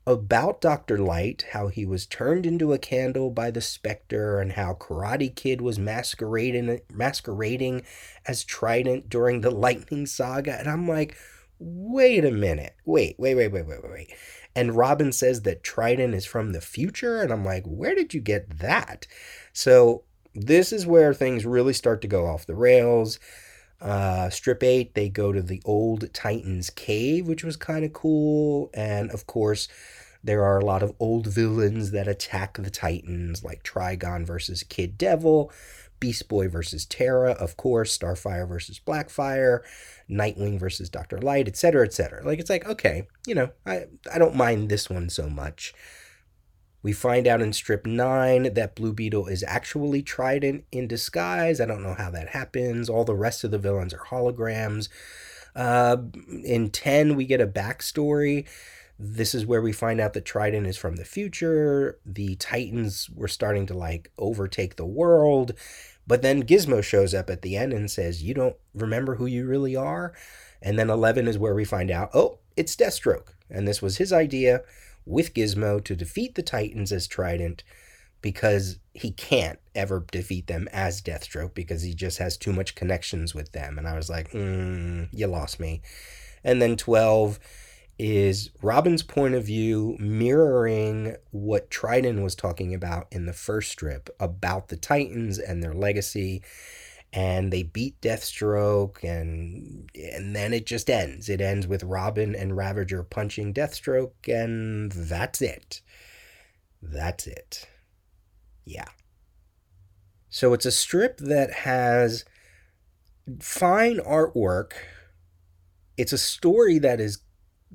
about Dr. Light, how he was turned into a candle by the Spectre, and how Karate Kid was masquerading masquerading as Trident during the Lightning Saga. And I'm like, wait a minute. Wait, wait, wait, wait, wait, wait, wait. And Robin says that Trident is from the future. And I'm like, where did you get that? So this is where things really start to go off the rails. Uh, strip 8, they go to the old Titans cave, which was kind of cool. And of course, there are a lot of old villains that attack the Titans, like Trigon versus Kid Devil, Beast Boy versus Terra, of course, Starfire versus Blackfire, Nightwing versus Dr. Light, etc., etc. Like, it's like, okay, you know, I, I don't mind this one so much. We find out in strip nine that Blue Beetle is actually Trident in disguise. I don't know how that happens. All the rest of the villains are holograms. Uh, in 10, we get a backstory. This is where we find out that Trident is from the future. The Titans were starting to like overtake the world. But then Gizmo shows up at the end and says, You don't remember who you really are? And then 11 is where we find out, oh, it's Deathstroke. And this was his idea with Gizmo to defeat the Titans as Trident because he can't ever defeat them as Deathstroke because he just has too much connections with them. And I was like, mm, you lost me. And then 12 is Robin's point of view mirroring what Trident was talking about in the first strip about the Titans and their legacy and they beat Deathstroke and and then it just ends. It ends with Robin and Ravager punching Deathstroke and that's it. That's it. Yeah. So it's a strip that has fine artwork. It's a story that is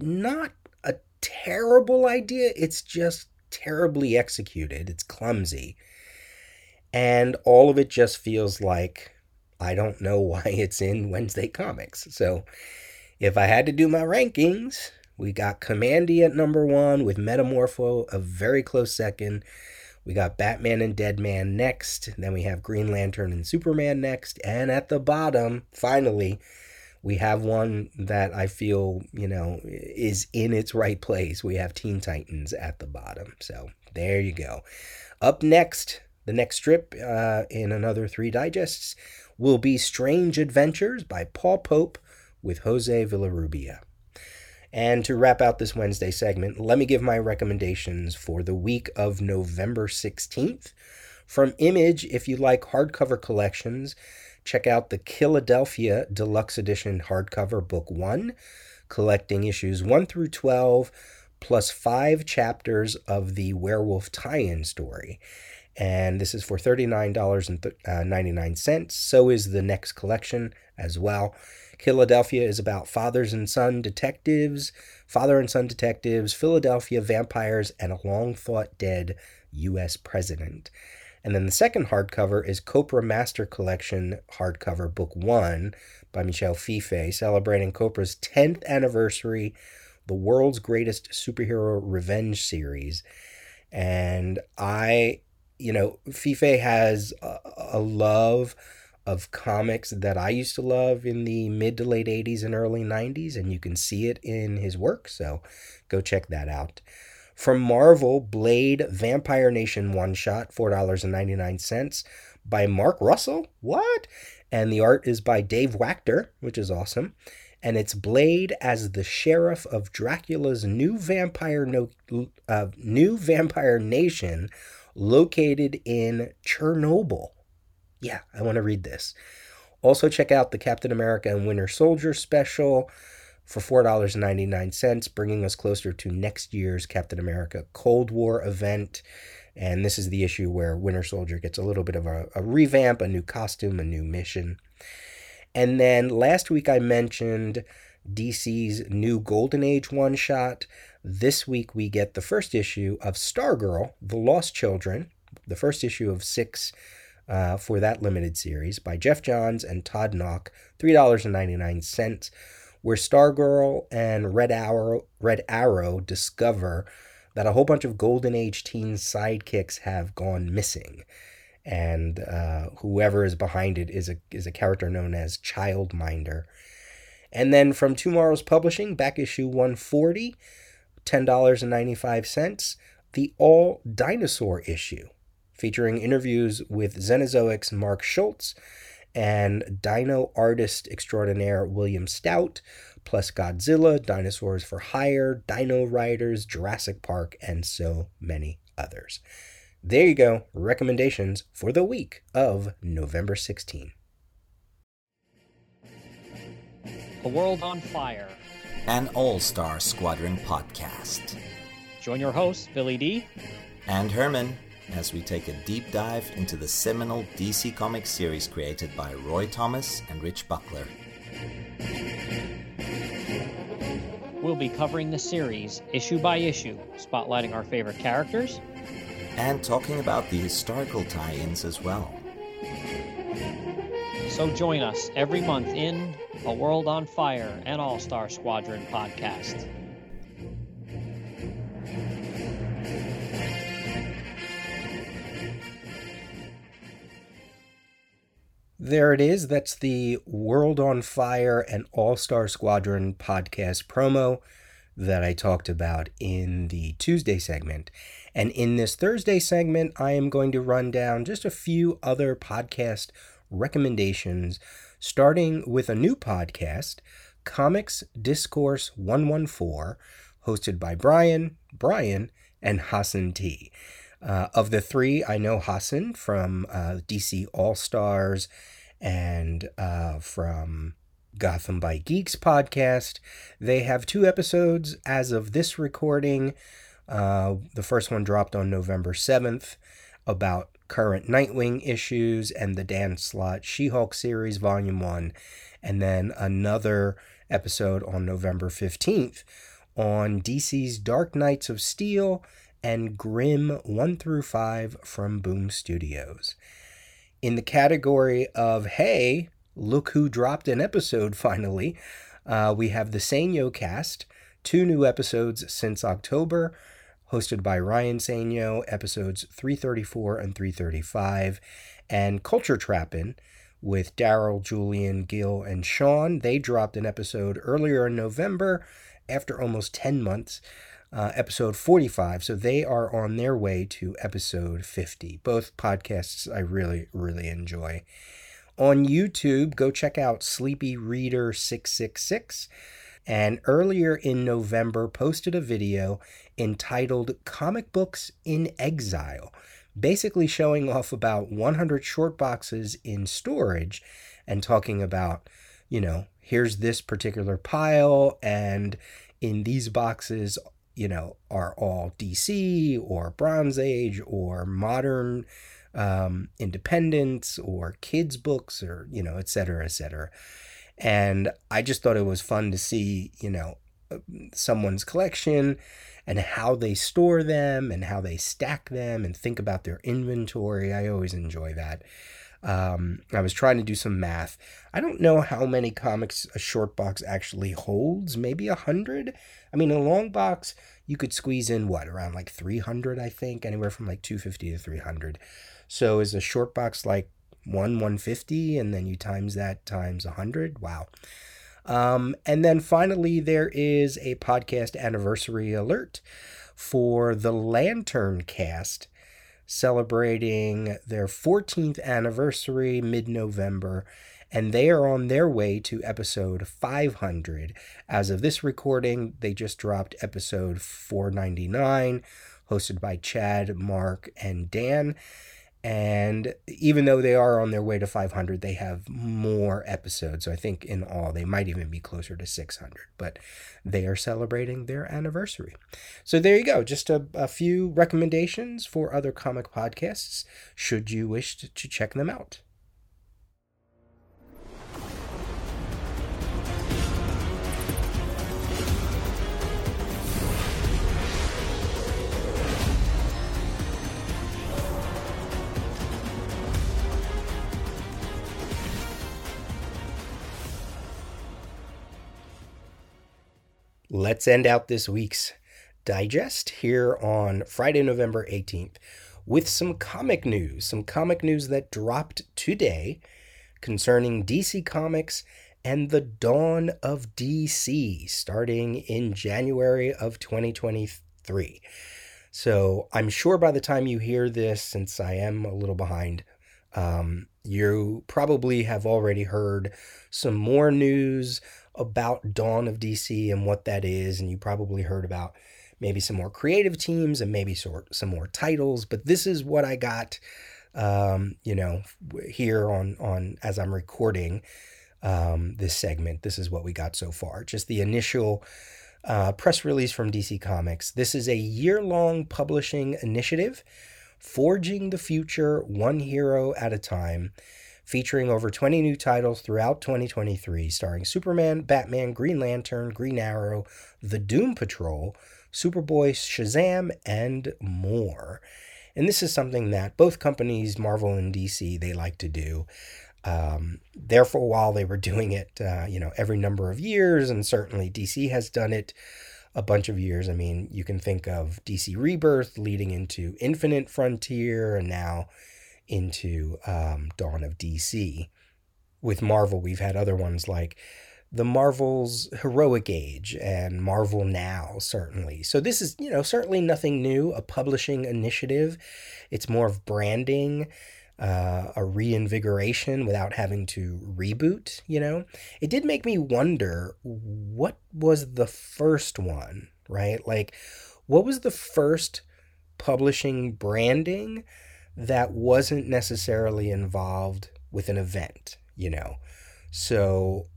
not a terrible idea. It's just terribly executed. It's clumsy. And all of it just feels like I don't know why it's in Wednesday Comics. So if I had to do my rankings, we got Kamandi at number one with Metamorpho a very close second. We got Batman and Deadman next. Then we have Green Lantern and Superman next. And at the bottom, finally, we have one that I feel, you know, is in its right place. We have Teen Titans at the bottom. So there you go. Up next, the next strip uh, in another three digests will be Strange Adventures by Paul Pope with Jose Villarrubia. And to wrap out this Wednesday segment, let me give my recommendations for the week of November 16th From Image, if you like hardcover collections, check out the Philadelphia Deluxe Edition hardcover book one, collecting issues 1 through 12, plus five chapters of the werewolf tie in story. And this is for $39.99. Uh, so is the next collection as well. Philadelphia is about fathers and son detectives, father and son detectives, Philadelphia vampires, and a long thought dead U.S. president. And then the second hardcover is Copra Master Collection hardcover book one by Michel Fiffe, celebrating Copra's 10th anniversary, the world's greatest superhero revenge series. And I, you know, Fiffe has a, a love of comics that I used to love in the mid to late 80s and early 90s, and you can see it in his work. So go check that out. From Marvel, Blade Vampire Nation one shot, $4.99 by Mark Russell. What? And the art is by Dave Wachter, which is awesome. And it's Blade as the sheriff of Dracula's new vampire no, uh, new vampire nation located in Chernobyl. Yeah, I want to read this. Also, check out the Captain America and Winter Soldier special for $4.99, bringing us closer to next year's Captain America Cold War event. And this is the issue where Winter Soldier gets a little bit of a, a revamp, a new costume, a new mission. And then last week I mentioned DC's new Golden Age one shot. This week we get the first issue of Stargirl, The Lost Children, the first issue of six uh, for that limited series by Geoff Johns and Todd Nauck, $3.99, where Stargirl and Red Arrow, Red Arrow discover that a whole bunch of Golden Age teen sidekicks have gone missing. And uh, whoever is behind it is a, is a character known as Childminder. And then from TwoMorrows Publishing, back issue 140, $10.95, the All Dinosaur issue featuring interviews with Xenozoic's Mark Schultz and dino artist extraordinaire William Stout, plus Godzilla, Dinosaurs for Hire, Dino Riders, Jurassic Park, and so many others. There you go, recommendations for the week of November 16. A World on Fire, an All Star Squadron podcast. Join your hosts, Billy D. and Herman as we take a deep dive into the seminal DC Comics series created by Roy Thomas and Rich Buckler. We'll be covering the series issue by issue, spotlighting our favorite characters, and talking about the historical tie ins as well. So join us every month in A World on Fire and All Star Squadron podcast. There it is. That's the World on Fire and All Star Squadron podcast promo that I talked about in the Tuesday segment. And in this Thursday segment, I am going to run down just a few other podcast recommendations, starting with a new podcast, Comics Discourse 114, hosted by Brian, Brian, and Hassan T. Uh, of the three, I know Hassan from uh, DC All Stars and uh, from Gotham by Geeks podcast. They have two episodes as of this recording. Uh, the first one dropped on November 7th about current Nightwing issues and the Dan Slott She Hulk series, Volume 1. And then another episode on November 15th on DC's Dark Knights of Steel and Grim 1 through 5 from Boom Studios. In the category of, hey, look who dropped an episode finally, uh, we have the Sainyo cast, two new episodes since October, hosted by Ryan Sainyo, episodes 334 and 335, and Culture Trappin' with Daryl, Julian, Gil, and Sean. They dropped an episode earlier in November after almost 10 months uh, episode 45. So they are on their way to episode 50. Both podcasts I really, really enjoy. On YouTube, go check out Sleepy Reader 666. And earlier in November, posted a video entitled Comic Books in Exile basically showing off about 100 short boxes in storage and talking about, you know, here's this particular pile, and in these boxes, you know, are all DC or Bronze Age or modern um, independence or kids' books or, you know, et cetera, et cetera. And I just thought it was fun to see, you know, someone's collection and how they store them and how they stack them and think about their inventory. I always enjoy that. Um, I was trying to do some math. I don't know how many comics a short box actually holds. Maybe a hundred. I mean, a long box you could squeeze in what around like three hundred, I think, anywhere from like two fifty to three hundred. So is a short box like one one fifty, and then you times that times a hundred? Wow. Um, and then finally, there is a podcast anniversary alert for the Lantern Cast celebrating their 14th anniversary mid November. And they are on their way to episode 500. As of this recording, they just dropped episode 499, hosted by Chad, Mark, and Dan. And even though they are on their way to 500, they have more episodes. So I think in all, they might even be closer to 600, but they are celebrating their anniversary. So there you go. Just a, a few recommendations for other comic podcasts, should you wish to, to check them out. Let's end out this week's digest here on Friday, November 18th with some comic news, some comic news that dropped today concerning DC Comics and the dawn of DC starting in January of 2023. So I'm sure by the time you hear this, since I am a little behind, um, you probably have already heard some more news about Dawn of DC and what that is, and you probably heard about maybe some more creative teams and maybe sort some more titles. But this is what I got, um, you know, here on on as I'm recording um, this segment. This is what we got so far. Just the initial. Uh, press release from DC Comics. This is a year long publishing initiative, forging the future one hero at a time featuring over 20 new titles throughout 2023, starring Superman, Batman, Green Lantern, Green Arrow, The Doom Patrol, Superboy, Shazam, and more. And this is something that both companies, Marvel and DC, they like to do. Um, while, they were doing it, uh, you know, every number of years, and certainly DC has done it a bunch of years. I mean, you can think of DC Rebirth leading into Infinite Frontier, and now into um, Dawn of DC. With Marvel, we've had other ones like the Marvel's Heroic Age and Marvel Now, certainly. So this is, you know, certainly nothing new, a publishing initiative. It's more of branding, uh, a reinvigoration without having to reboot, you know. It did make me wonder what was the first one, right? Like, what was the first publishing branding that wasn't necessarily involved with an event, you know. So,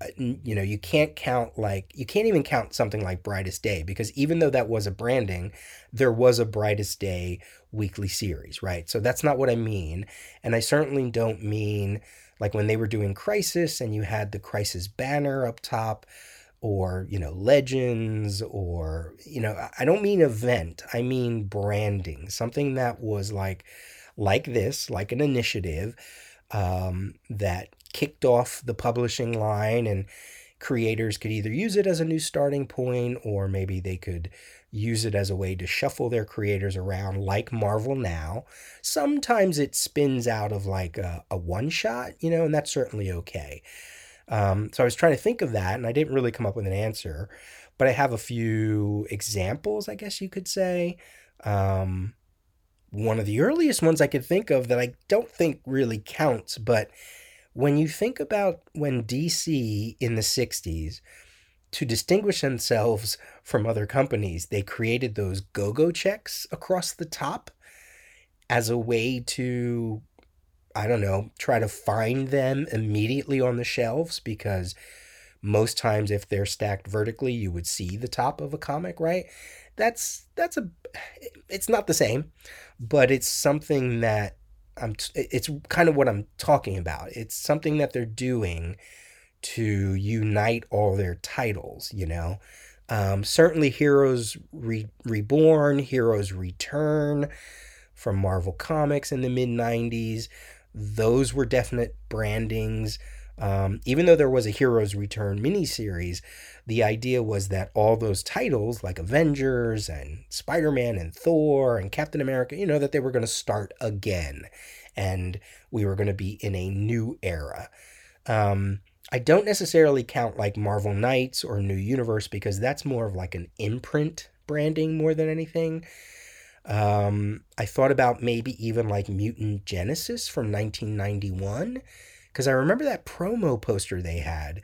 uh, you know, you can't count like, you can't even count something like Brightest Day because even though that was a branding, there was a Brightest Day weekly series, right? So that's not what I mean. And I certainly don't mean like when they were doing Crisis and you had the Crisis banner up top or you know legends or you know i don't mean event i mean branding something that was like like this like an initiative um, that kicked off the publishing line and creators could either use it as a new starting point or maybe they could use it as a way to shuffle their creators around like marvel now. Sometimes it spins out of like a, a one shot you know and that's certainly okay um, so I was trying to think of that, and I didn't really come up with an answer, but I have a few examples, I guess you could say. Um, one of the earliest ones I could think of that I don't think really counts, but when you think about when DC in the 60s, to distinguish themselves from other companies, they created those go go checks across the top. as a way to, I don't know, try to find them immediately on the shelves because most times if they're stacked vertically, you would see the top of a comic, right? That's that's a it's not the same, but it's something that I'm it's kind of what I'm talking about. It's something that they're doing to unite all their titles, you know. Um, certainly, Heroes Re- Reborn, Heroes Return from Marvel Comics in the mid 90s, those were definite brandings. Um, even though there was a Heroes Return miniseries, the idea was that all those titles, like Avengers and Spider Man and Thor and Captain America, you know, that they were going to start again and we were going to be in a new era. Um, I don't necessarily count like Marvel Knights or New Universe because that's more of like an imprint branding more than anything. Um, I thought about maybe even like Mutant Genesis from 1991 because I remember that promo poster they had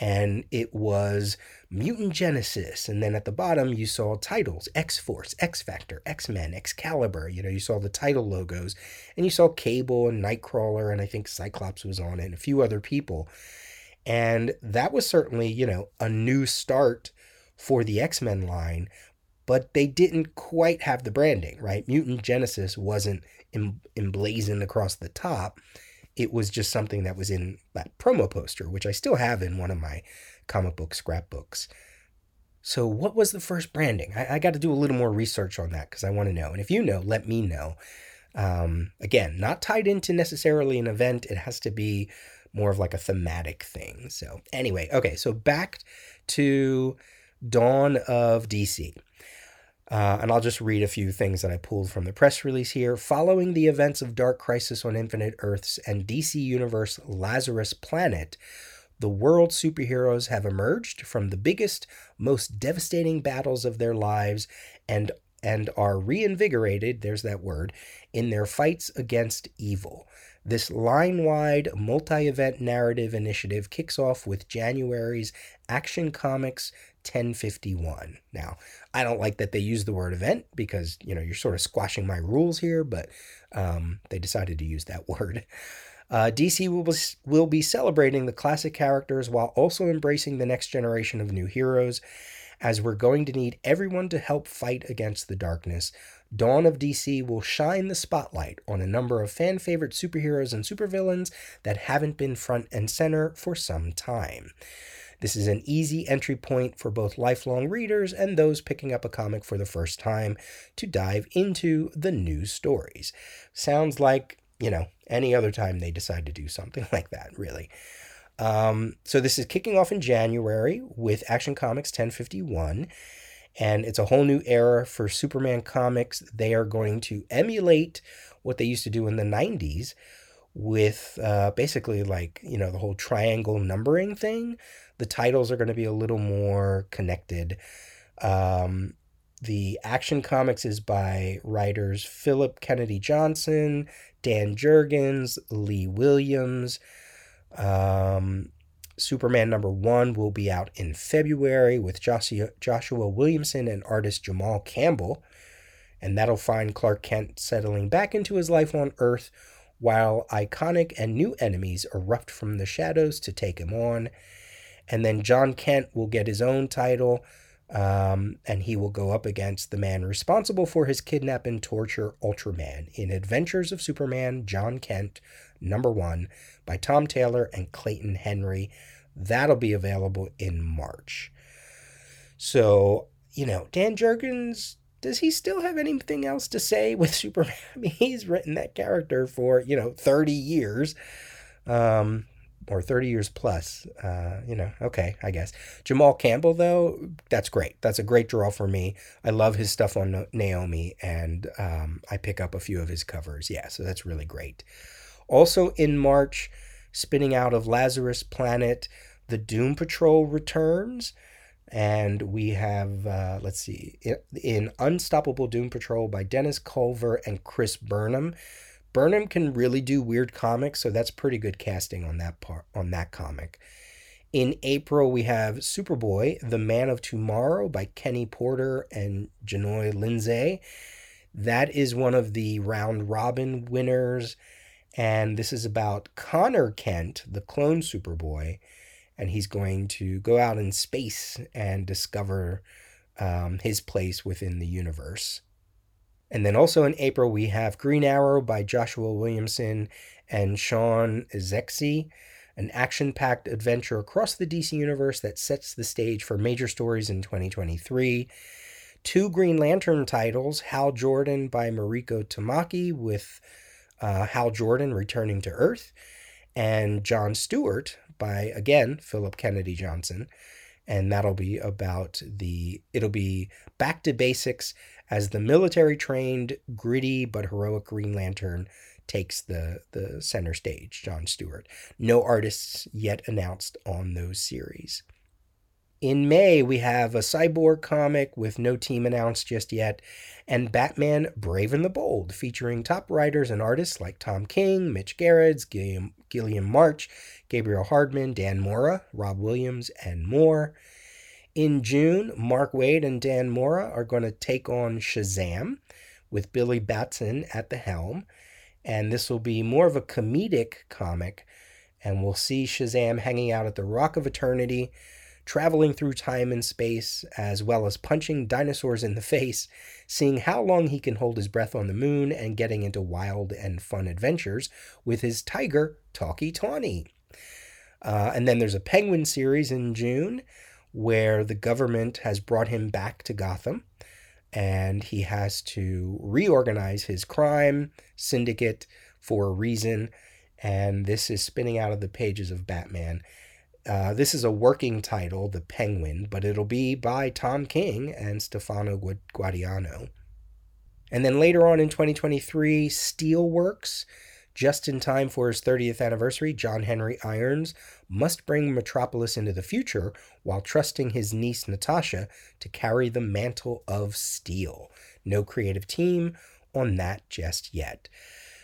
and it was Mutant Genesis. And then at the bottom, you saw titles X Force, X Factor, X Men, Excalibur. You know, you saw the title logos, and you saw Cable and Nightcrawler, and I think Cyclops was on it, and a few other people. And that was certainly, you know, a new start for the X Men line, but they didn't quite have the branding, right? Mutant Genesis wasn't emblazoned across the top. It was just something that was in that promo poster, which I still have in one of my comic book scrapbooks. So, what was the first branding? I, I got to do a little more research on that because I want to know. And if you know, let me know. Um, again, not tied into necessarily an event, it has to be more of like a thematic thing. So, anyway, okay, so back to Dawn of DC. Uh, and I'll just read a few things that I pulled from the press release here. Following the events of Dark Crisis on Infinite Earths and DC Universe Lazarus Planet, the world superheroes have emerged from the biggest, most devastating battles of their lives and and are reinvigorated, there's that word, in their fights against evil. This line wide, multi event narrative initiative kicks off with January's Action Comics 1051. Now, I don't like that they use the word event because, you know, you're sort of squashing my rules here, but um, they decided to use that word. Uh, DC will will be celebrating the classic characters while also embracing the next generation of new heroes, as we're going to need everyone to help fight against the darkness. Dawn of DC will shine the spotlight on a number of fan favorite superheroes and supervillains that haven't been front and center for some time. This is an easy entry point for both lifelong readers and those picking up a comic for the first time to dive into the new stories. Sounds like you know, any other time they decide to do something like that, really. Um, so this is kicking off in January with Action Comics 1051, and it's a whole new era for Superman comics. They are going to emulate what they used to do in the 90s with uh, basically like, you know, the whole triangle numbering thing. The titles are going to be a little more connected. Um, the Action Comics is by writers Philip Kennedy Johnson, Dan Jurgens, Lee Williams. Um, Superman number one will be out in February with Joshua, Joshua Williamson and artist Jamal Campbell. And that'll find Clark Kent settling back into his life on Earth while iconic and new enemies erupt from the shadows to take him on. And then John Kent will get his own title um, and he will go up against the man responsible for his kidnap and torture, Ultraman, in Adventures of Superman, John Kent, number one, by Tom Taylor and Clayton Henry. That'll be available in March. So, you know, Dan Jurgens, does he still have anything else to say with Superman? I mean, he's written that character for, you know, 30 years. Um, or 30 years plus. Uh, you know, okay, I guess. Jamal Campbell, though, that's great. That's a great draw for me. I love his stuff on Naomi, and um, I pick up a few of his covers. Yeah, so that's really great. Also in March, spinning out of Lazarus Planet, the Doom Patrol returns. And we have, uh, let's see, in, Unstoppable Doom Patrol by Dennis Culver and Chris Burnham. Burnham can really do weird comics, so that's pretty good casting on that part on that comic. In April, we have Superboy, The Man of Tomorrow by Kenny Porter and Jahnoy Lindsay. That is one of the round robin winners. And this is about Connor Kent, the clone Superboy. And he's going to go out in space and discover um, his place within the universe. And then also in April, we have Green Arrow by Joshua Williamson and Sean Izaakse, an action packed adventure across the DC universe that sets the stage for major stories in 2023. Two Green Lantern titles Hal Jordan by Mariko Tamaki, with uh, Hal Jordan returning to Earth, and John Stewart by, again, Philip Kennedy Johnson. And that'll be about the, it'll be back to basics as the military trained, gritty, but heroic Green Lantern takes the, the center stage, John Stewart. No artists yet announced on those series. In May, we have a cyborg comic with no team announced just yet, and Batman Brave and the Bold, featuring top writers and artists like Tom King, Mitch Gerads, Gilliam, Guillem March, Gabriel Hardman, Dan Mora, Rob Williams, and more. In June, Mark Waid and Dan Mora are going to take on Shazam with Billy Batson at the helm. And this will be more of a comedic comic. And we'll see Shazam hanging out at the Rock of Eternity, traveling through time and space, as well as punching dinosaurs in the face, seeing how long he can hold his breath on the moon, and getting into wild and fun adventures with his tiger, Tawky Tawny. Uh, and then there's a Penguin series in June where the government has brought him back to Gotham and he has to reorganize his crime syndicate for a reason. And this is spinning out of the pages of Batman. Uh, this is a working title, The Penguin, but it'll be by Tom King and Stefano Gaudiano, And then later on in 2023, Steelworks just in time for his 30th anniversary, John Henry Irons must bring Metropolis into the future while trusting his niece Natasha to carry the mantle of steel. No creative team on that just yet.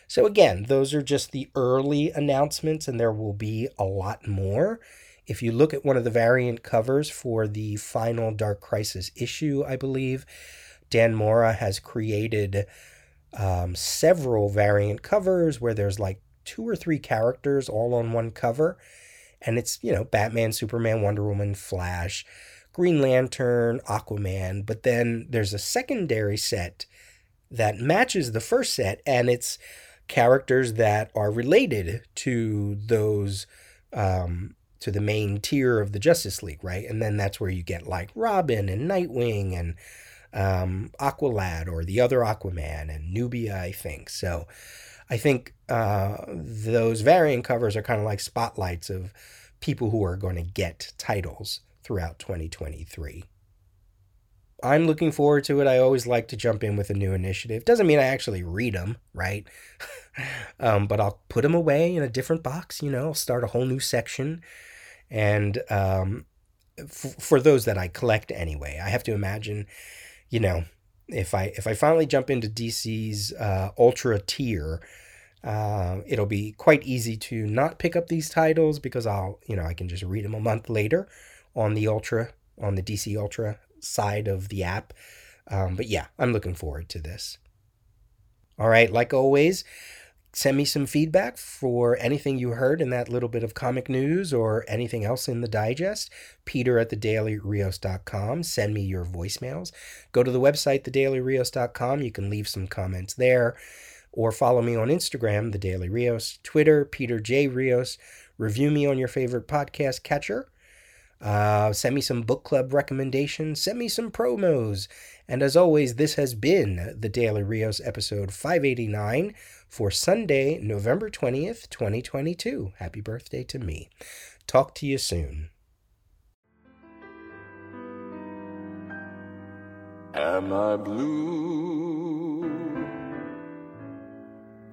So, again, those are just the early announcements, and there will be a lot more. If you look at one of the variant covers for the final Dark Crisis issue, I believe, Dan Mora has created um, several variant covers where there's like two or three characters all on one cover. And it's, you know, Batman, Superman, Wonder Woman, Flash, Green Lantern, Aquaman. But then there's a secondary set that matches the first set, and it's characters that are related to those um, to the main tier of the Justice League, right? And then that's where you get like Robin and Nightwing and um, Aqualad or the other Aquaman and Nubia, I think. So I think uh, those variant covers are kind of like spotlights of people who are going to get titles throughout 2023. I'm looking forward to it. I always like to jump in with a new initiative. Doesn't mean I actually read them, right? um, but I'll put them away in a different box, you know, I'll start a whole new section. And um, f- for those that I collect anyway, I have to imagine you know, if I if I finally jump into DC's uh, Ultra tier, uh, it'll be quite easy to not pick up these titles because I'll you know I can just read them a month later on the Ultra on the DC Ultra side of the app. Um, but yeah, I'm looking forward to this. All right, like always, send me some feedback for anything you heard in that little bit of comic news or anything else in the digest. Peter at thedailyrios.com. Send me your voicemails. Go to the website, thedailyrios.com. You can leave some comments there or follow me on Instagram, The Daily Rios, Twitter, Peter J. Rios. Review me on your favorite podcast catcher. Uh, send me some book club recommendations. Send me some promos. And as always, this has been the Daily Rios episode 589 for Sunday, November 20th, 2022. Happy birthday to me. Talk to you soon. Am I blue?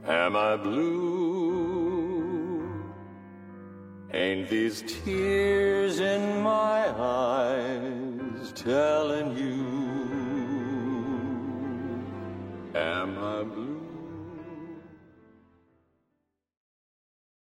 Am I blue? Ain't these tears in my eyes telling you? Am I blue?